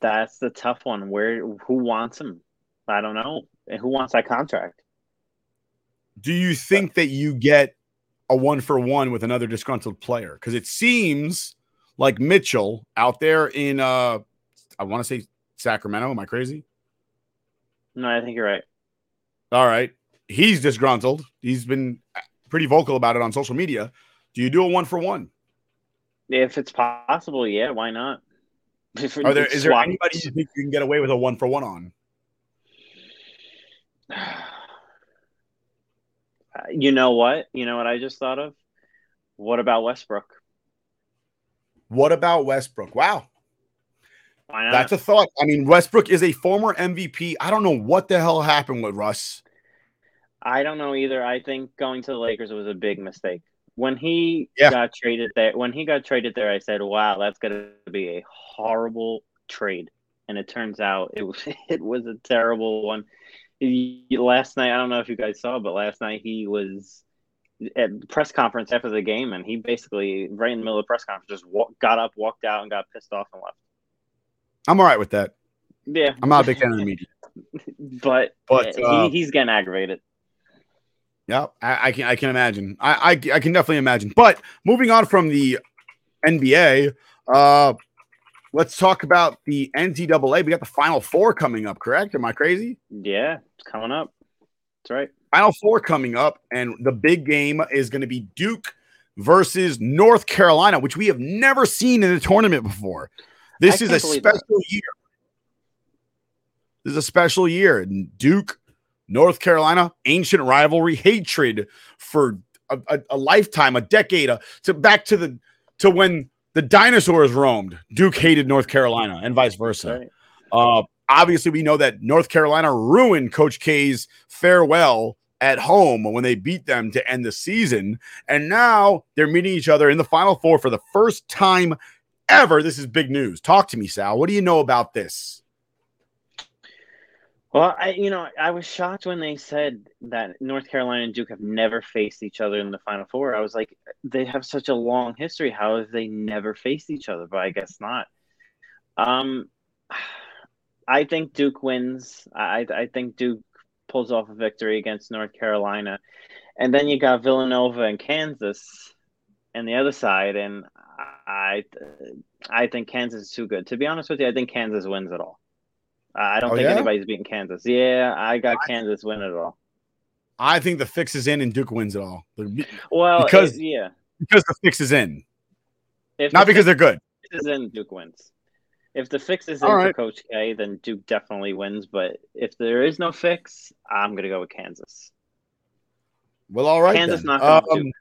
That's the tough one. Where who wants him? I don't know. And who wants that contract? Do you think that you get a one for one with another disgruntled player? Because it seems like Mitchell out there in uh I want to say Sacramento. Am I crazy? No, I think you're right. All right. He's disgruntled. He's been pretty vocal about it on social media. Do you do a one for one? If it's possible, yeah, why not? <laughs> If Are there is there anybody you think you can get away with a one for one on? <sighs> You know what? You know what I just thought of? What about Westbrook? What about Westbrook? Wow. Why not? That's a thought. I mean, Westbrook is a former MVP. I don't know what the hell happened with Russ. I don't know either. I think going to the Lakers was a big mistake. When he Yeah. got traded there, when he got traded there, I said, "Wow, that's going to be a horrible trade." And it turns out it was <laughs> it was a terrible one. He- last night, I don't know if you guys saw, but last night he was at press conference after the game, and he basically right in the middle of the press conference just wa- got up, walked out, and got pissed off and left. I'm all right with that. Yeah, I'm not a big fan of the media. <laughs> but, But, uh, uh, he, he's getting aggravated. Yeah, I, I can I can imagine. I, I I can definitely imagine. But moving on from the NBA, uh, let's talk about the NCAA. We got the Final Four coming up. Correct? Am I crazy? Yeah, it's coming up. That's right. Final Four coming up, and the big game is going to be Duke versus North Carolina, which we have never seen in a tournament before. This I is a believe that. special year. This is a special year. Duke, North Carolina, ancient rivalry, hatred for a, a, a lifetime, a decade, uh, to back to the to when the dinosaurs roamed. Duke hated North Carolina, and vice versa. Right. Uh, obviously, we know that North Carolina ruined Coach K's farewell at home when they beat them to end the season. And now they're meeting each other in the Final Four for the first time ever. This is big news. Talk to me, Sal. What do you know about this? Well, I you know I was shocked when they said that North Carolina and Duke have never faced each other in the Final Four. I was like, they have such a long history. How have they never faced each other? But I guess not. Um, I think Duke wins. I I think Duke pulls off a victory against North Carolina, and then you got Villanova and Kansas, and the other side, and I I think Kansas is too good. To be honest with you, I think Kansas wins it all. I don't Oh, think yeah? anybody's beating Kansas. Yeah, I got Kansas win it all. I think the fix is in and Duke wins it all. Well, because it- yeah. because the fix is in, If not the because they're fix good. is in, Duke wins. If the fix is in All for. Coach K, then Duke definitely wins. But if there is no fix, I'm gonna go with Kansas. Well, all right. Kansas then. knocked off Um, Duke.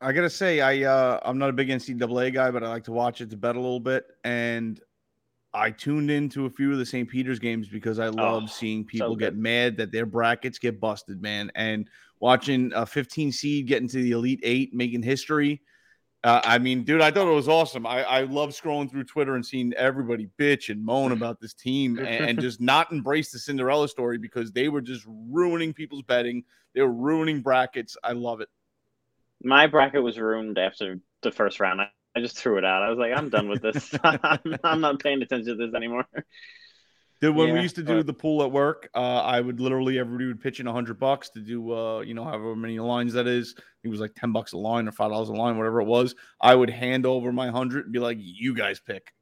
I gotta say, I uh, I'm not a big NCAA guy, but I like to watch it to bet a little bit. And I tuned into a few of the St. Peter's games because I love Oh, seeing so people get mad that their brackets get busted, man. And watching a 15 seed get into the Elite Eight, making history. Uh, I mean, dude, I thought it was awesome. I, I love scrolling through Twitter and seeing everybody bitch and moan <laughs> about this team and, and just <laughs> not embrace the Cinderella story because they were just ruining people's betting. They were ruining brackets. I love it. My bracket was ruined after the first round. I, I just threw it out. I was like, I'm done with this. <laughs> I'm, I'm not paying attention to this anymore. Dude, when we used to do but- the pool at work, uh, I would literally everybody would pitch in a hundred bucks to do, uh, you know, however many lines that is. It was like ten bucks a line or five dollars a line, whatever it was. I would hand over my hundred and be like, "You guys pick."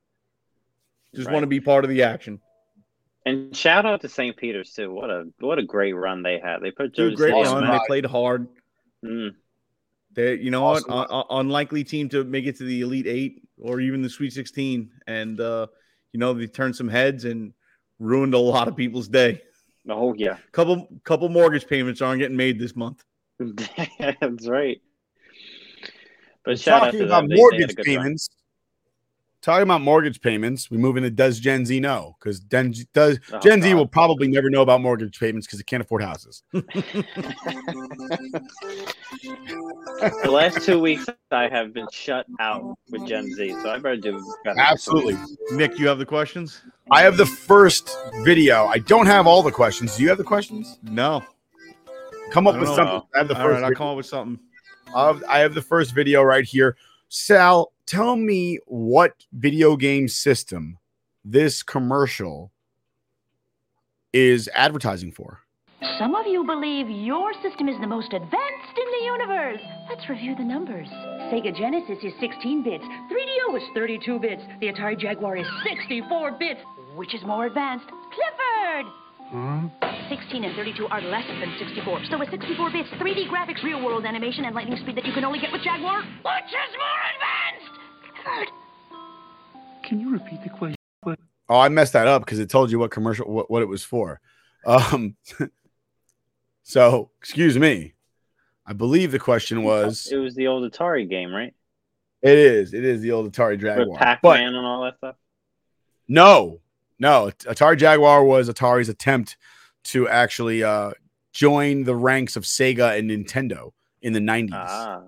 Just Right. want to be part of the action. And shout out to St. Peter's too. What a what a great run they had. They put Dude, great run. They played hard. Mm. They, you know Awesome. what? Uh, unlikely team to make it to the Elite Eight or even the Sweet Sixteen, and uh, you know they turned some heads and ruined a lot of people's day. Oh yeah, Couple couple mortgage payments aren't getting made this month. <laughs> that's right. But shout out talking to about them. They, they had a mortgage good run. payments. Talking about mortgage payments, we move into Does Gen Z know? Because Gen, does Oh, Gen Z will probably never know about mortgage payments because they can't afford houses. <laughs> The last two weeks I have been shut out with Gen Z, so I better do better. Absolutely. Nick, you have the questions? I have the first video. I don't have all the questions. Do you have the questions? No. Come up with don't something. I have the All first. right, I'll come up with something. Of- I have the first video right here. Sal, tell me what video game system this commercial is advertising for. Some of you believe your system is the most advanced in the universe. Let's review the numbers. Sega Genesis is 16 bits, 3DO is 32 bits, the Atari Jaguar is 64 bits. Which is more advanced? Clifford! Hmm? 16 and 32 are less than 64. So with 64 bits, 3D graphics, real world animation, and lightning speed that you can only get with Jaguar, which is more advanced? Clifford! Can you repeat the question? Oh, I messed that up because it told you what commercial what, what it was for. Um <laughs> so excuse me. I believe the question was It was the old Atari game, right? it is. It is the old Atari With Jaguar. Pac But Man and all that stuff. no, no, Atari Jaguar was Atari's attempt to actually uh join the ranks of Sega and Nintendo in the 90s. Ah,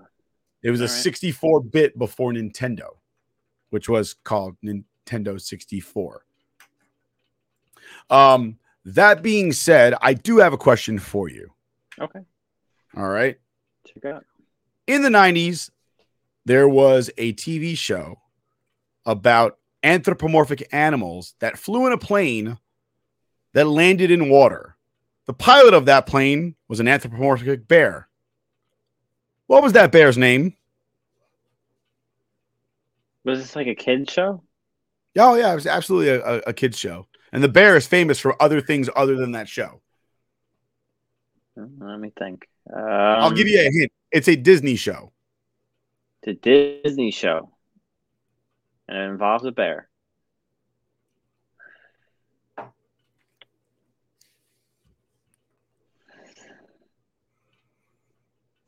It was a All right. 64 bit before Nintendo, which was called Nintendo 64. Um, that being said, I do have a question for you. okay. All right. Check it out. In the 90s, there was a TV show about anthropomorphic animals that flew in a plane that landed in water. The pilot of that plane was an anthropomorphic bear. What was that bear's name? Was this like a kid show? Oh yeah, it was absolutely a, a, a kids show, and the bear is famous for other things other than that show. Hmm, Let me think. Um, I'll give you a hint. It's a Disney show. the Disney show, and it involves a bear.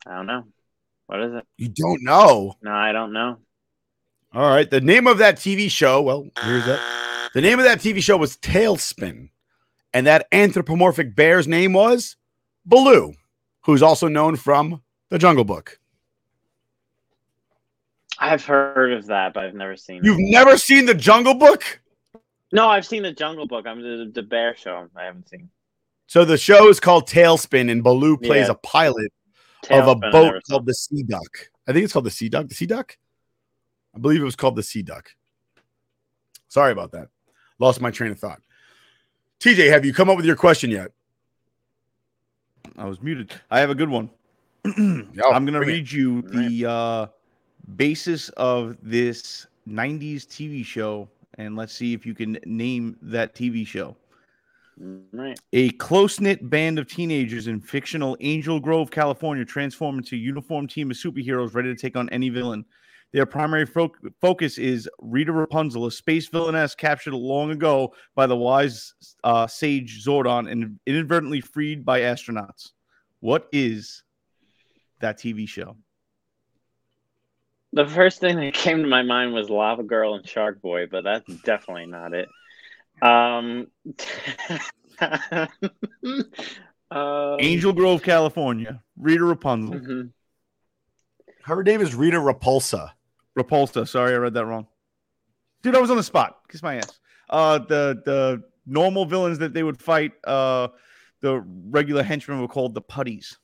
I don't know. What is it? You don't know. No, I don't know. All right. The name of that TV show. Well, here's that. The name of that TV show was TaleSpin, and that anthropomorphic bear's name was Baloo, who's also known from The Jungle Book. I've heard of that, but I've never seen You've it. never seen The Jungle Book? No, I've seen the Jungle Book. I'm the, the bear show. I haven't seen. So the show is called TaleSpin, and Baloo plays Yeah. a pilot of a boat called the Sea Duck. I think it's called the Sea Duck. The Sea Duck? I believe it was called the Sea Duck. Sorry about that. Lost my train of thought. TJ, have you come up with your question yet? I was muted. I have a good one. <clears throat> Oh, I'm going to bring it. read you the uh, basis of this 90s TV show, and let's see if you can name that TV show. Right. A close knit band of teenagers in fictional Angel Grove, California, transform into a uniformed team of superheroes ready to take on any villain. Their primary fo- focus is Rita Rapunzel, a space villainess captured long ago by the wise uh, sage Zordon and inadvertently freed by astronauts. What is that TV show? The first thing that came to my mind was Lava Girl and Shark Boy, but that's definitely not it. Um, <laughs> um, Angel Grove, California. Rita Rapunzel. mhm. Her name is Rita Repulsa. Repulsa. Sorry, I read that wrong. Dude, I was on the spot. Kiss my ass. Uh, the the normal villains that they would fight, uh, the regular henchmen were called the putties.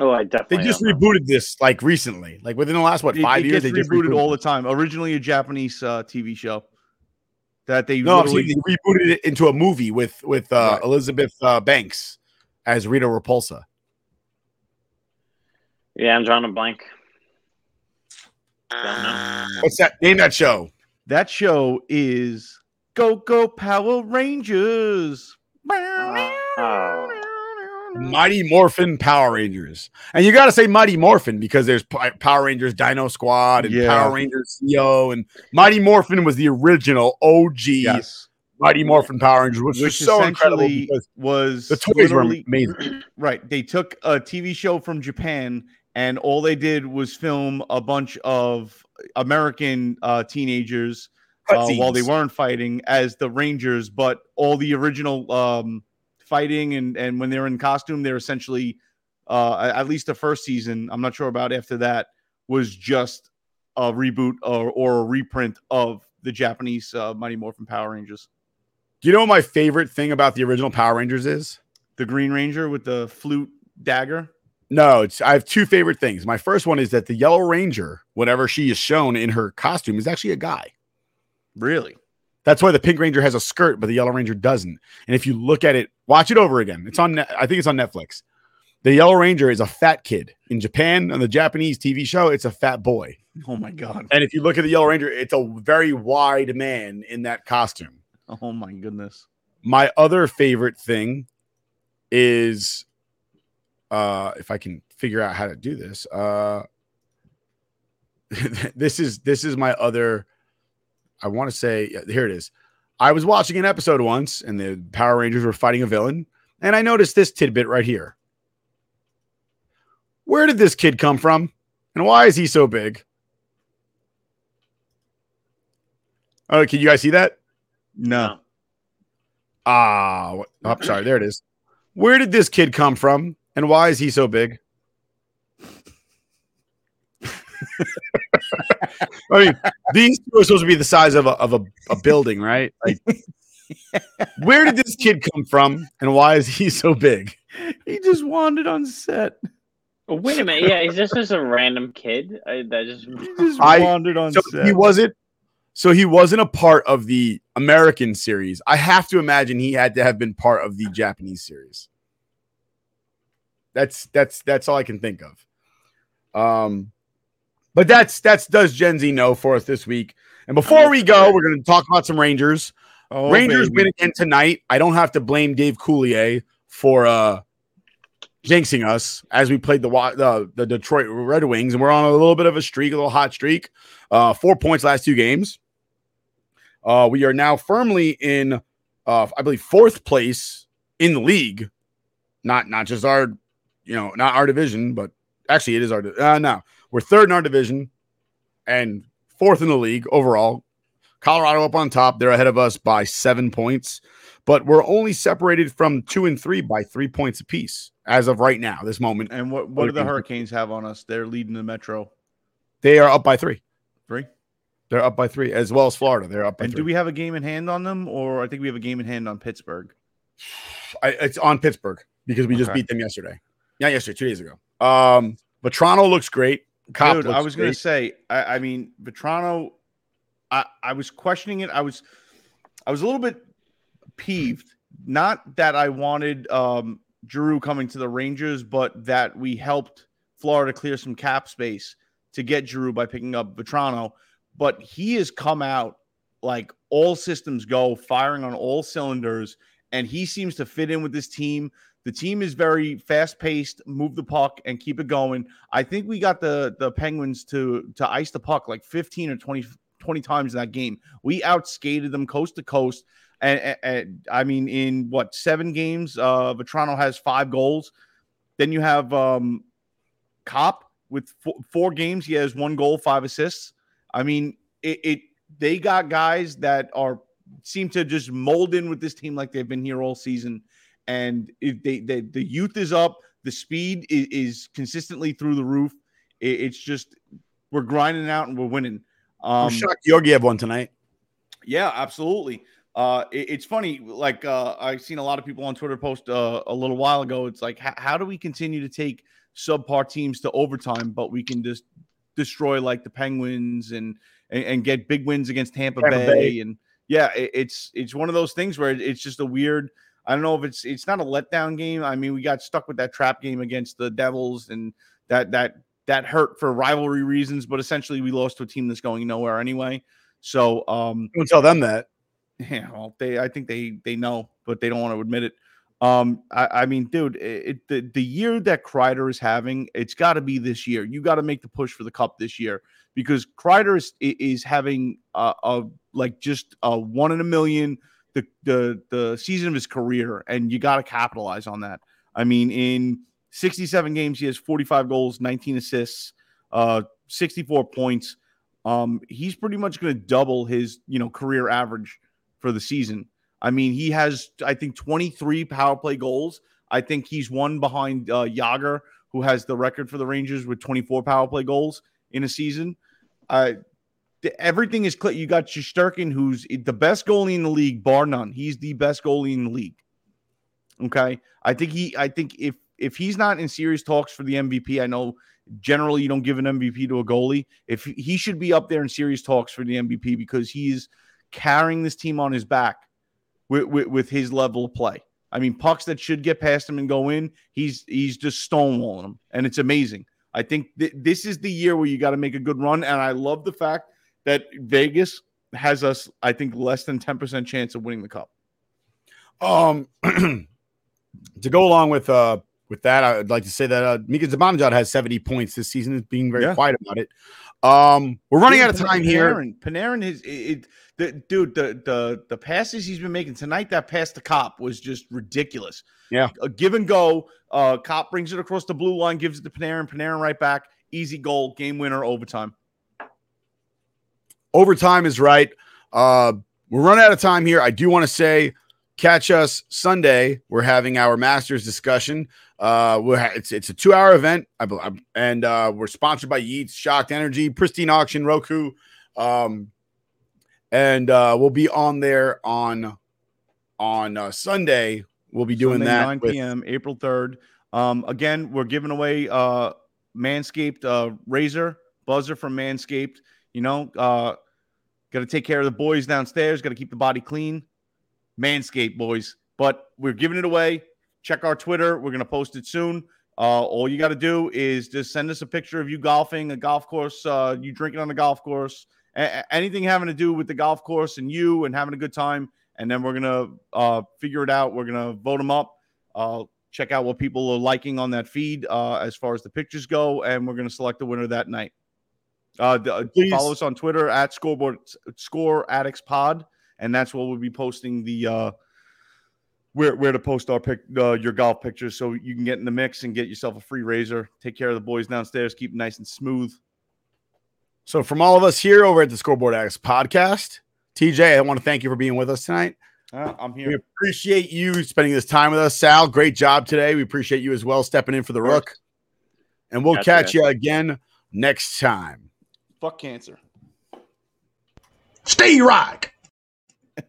Oh, I definitely. They just don't know. rebooted this like recently, like within the last what It- five it years. gets They just rebooted all the time. Originally a Japanese uh, TV show that they No, literally they rebooted it into a movie with with uh, Right. Elizabeth uh, Banks as Rita Repulsa. Yeah, I'm drawing a blank. Don't. Uh, What's that? Name that show. that show is Go Go Power Rangers. Oh, Mighty Morphin Power Rangers, and you got to say Mighty Morphin because there's P- Power Rangers Dino Squad and Yeah. Power Rangers Zeo, and Mighty Morphin was the original OG Yes. Mighty Morphin Power Rangers, which, was Which so incredible essentially was the toys were amazing. <clears throat> Right. They took a TV show from Japan and all they did was film a bunch of American uh, teenagers uh, while they weren't fighting as the Rangers, but all the original um, fighting and, and when they're in costume, they're essentially, uh, at least the first season, I'm not sure about after that, was just a reboot or, or a reprint of the Japanese uh, Mighty Morphin Power Rangers. Do you know what my favorite thing about the original Power Rangers is? The Green Ranger with the flute dagger. No, it's I have two favorite things. My first one is that the Yellow Ranger, whenever she is shown in her costume, is actually a guy. Really? That's why the Pink Ranger has a skirt, but the Yellow Ranger doesn't. And if you look at it, watch it over again. It's on. I think it's on Netflix. The Yellow Ranger is a fat kid in Japan on the Japanese TV show. It's a fat boy, Oh my God. and if you look at the Yellow Ranger, it's a very wide man in that costume. Oh my goodness. My other favorite thing is, uh, if I can figure out how to do this, uh, <laughs> this is this is my other. I want to say here it is. I was watching an episode once, and the Power Rangers were fighting a villain, and I noticed this tidbit right here. Where did this kid come from, and why is he so big? Oh, can you guys see that? No. Ah, oh, sorry. There it is. Where did this kid come from, and why is he so big? I mean, these two are supposed to be the size of a of a, a building, right? Like, <laughs> where did this kid come from, and why is he so big? He just wandered on set. Oh, wait a minute. Yeah, he's just just a random kid. I, that just. He just I- wandered on So set. he wasn't. So he wasn't a part of the American series. I have to imagine he had to have been part of the Japanese series. That's that's that's all I can think of. Um, but that's that's does Gen Z know for us this week. And before we go, we're going to talk about some Rangers. Oh, Rangers baby. win again tonight. I don't have to blame Dave Coulier for uh jinxing us as we played the the, the Detroit Red Wings, and we're on a little bit of a streak, a little hot streak. Uh, four points last two games. Uh, we are now firmly in, uh, I believe, fourth place in the league. Not not just our, you know, not our division, but actually it is our. Uh, no, we're third in our division, and fourth in the league overall. Colorado up on top. They're ahead of us by seven points, but we're only separated from two and three by three points apiece as of right now, this moment. And what what do the Hurricanes- have on us? They're leading the Metro. They are up by three. Three. They're up by three, as well as Florida. They're up by And three. do we have a game in hand on them, or I think we have a game in hand on Pittsburgh? I, it's on Pittsburgh because we just beat them yesterday. Yeah, yesterday, two days ago. Um, but Vatrano looks great. Copp Dude, I looks was gonna say, I, I mean, Vatrano, I, I was questioning it. I was I was a little bit peeved. Not that I wanted um Giroux coming to the Rangers, but that we helped Florida clear some cap space to get Giroux by picking up Vatrano. But he has come out like all systems go, firing on all cylinders, and he seems to fit in with this team. The team is very fast paced, move the puck and keep it going. I think we got the the Penguins to to ice the puck like 15 or 20, 20 times in that game. We outskated them coast to coast. And, and, and I mean, in what seven games, uh, Vatrano has five goals. Then you have um, Copp with four, four games. He has one goal, five assists. I mean, it, it they got guys that are seem to just mold in with this team like they've been here all season. And if they, they the youth is up, the speed is, is consistently through the roof. It, it's just we're grinding out and we're winning. Um, I'm shocked Georgiev won tonight. Yeah, absolutely. Uh, it- it's funny. Like uh, I've seen a lot of people on Twitter post uh, a little while ago. It's like, h- how do we continue to take subpar teams to overtime, but we can just destroy like the Penguins and and, and get big wins against Tampa, Tampa Bay. Bay. And yeah, it, it's it's one of those things where it- it's just a weird. I don't know if it's it's not a letdown game. I mean, we got stuck with that trap game against the Devils, and that that that hurt for rivalry reasons. But essentially, we lost to a team that's going nowhere anyway. So um, Don't tell them that. <laughs> yeah, well, they I think they they know, but they don't want to admit it. Um, I, I mean, dude, it, it- the the year that Kreider is having, it's got to be this year. You got to make the push for the cup this year because Kreider is is having a, a like just a one in a million the the the season of his career, and you got to capitalize on that. I mean, in 67 games, he has 45 goals, 19 assists, uh, 64 points. Um, he's pretty much going to double his you know career average for the season. I mean, he has I think 23 power play goals. I think he's one behind uh, Jagr, who has the record for the Rangers with 24 power play goals in a season. Uh, th- everything is clear. You got Shesterkin, who's the best goalie in the league, bar none. He's the best goalie in the league. Okay, I think he. I think if if he's not in serious talks for the MVP, I know generally you don't give an MVP to a goalie. If he should be up there in serious talks for the MVP because he's carrying this team on his back with, with, with his level of play. I mean, pucks that should get past him and go in, he's he's just stonewalling them, and it's amazing. I think th- this is the year where you got to make a good run, and I love the fact that Vegas has us, I think, less than ten percent chance of winning the cup. Um, <clears throat> to go along with uh with that, I'd like to say that uh, Mika Zibanejad has 70 points this season. Is being very Yeah. quiet about it. Um, we're running out of Dude, time here. Panarin, Panarin is it, it- the dude. The the the passes he's been making tonight. That pass to Copp was just ridiculous. Yeah. a give and go. Uh, Copp brings it across the blue line, gives it to Panarin. Panarin right back. Easy goal, game winner, overtime. Overtime is right. Uh, we're running out of time here. I do want to say, catch us Sunday. We're having our Masters discussion. Uh, we're ha- it's it's a two hour event, I believe, and uh, we're sponsored by Yeats, Shocked Energy, Pristine Auction, Roku, um, and uh, we'll be on there on on uh, Sunday. We'll be doing Sunday, that 9 with- p.m. April 3rd. Um, again, we're giving away uh Manscaped uh razor buzzer from Manscaped. You know, uh got to take care of the boys downstairs, got to keep the body clean. Manscaped boys. But we're giving it away. Check our Twitter. We're gonna post it soon. Uh, all you got to do is just send us a picture of you golfing, a golf course, uh, you drinking on a golf course, a- anything having to do with the golf course and you and having a good time. And then we're gonna uh, figure it out. We're gonna vote them up. Uh, check out what people are liking on that feed uh, as far as the pictures go, and we're gonna select the winner that night. Uh, the, uh, follow us on Twitter at scoreboard score addicts pod, and that's where we'll be posting the uh, where where to post our pick uh, your golf pictures so you can get in the mix and get yourself a free razor. Take care of the boys downstairs. Keep it nice and smooth. So, from all of us here over at the Scoreboard Addicts podcast, TJ, I want to thank you for being with us tonight. Uh, I'm here. We appreciate you spending this time with us, Sal. Great job today. We appreciate you as well stepping in for the rook. And we'll catch you again next time. Fuck cancer. Stay rock. <laughs>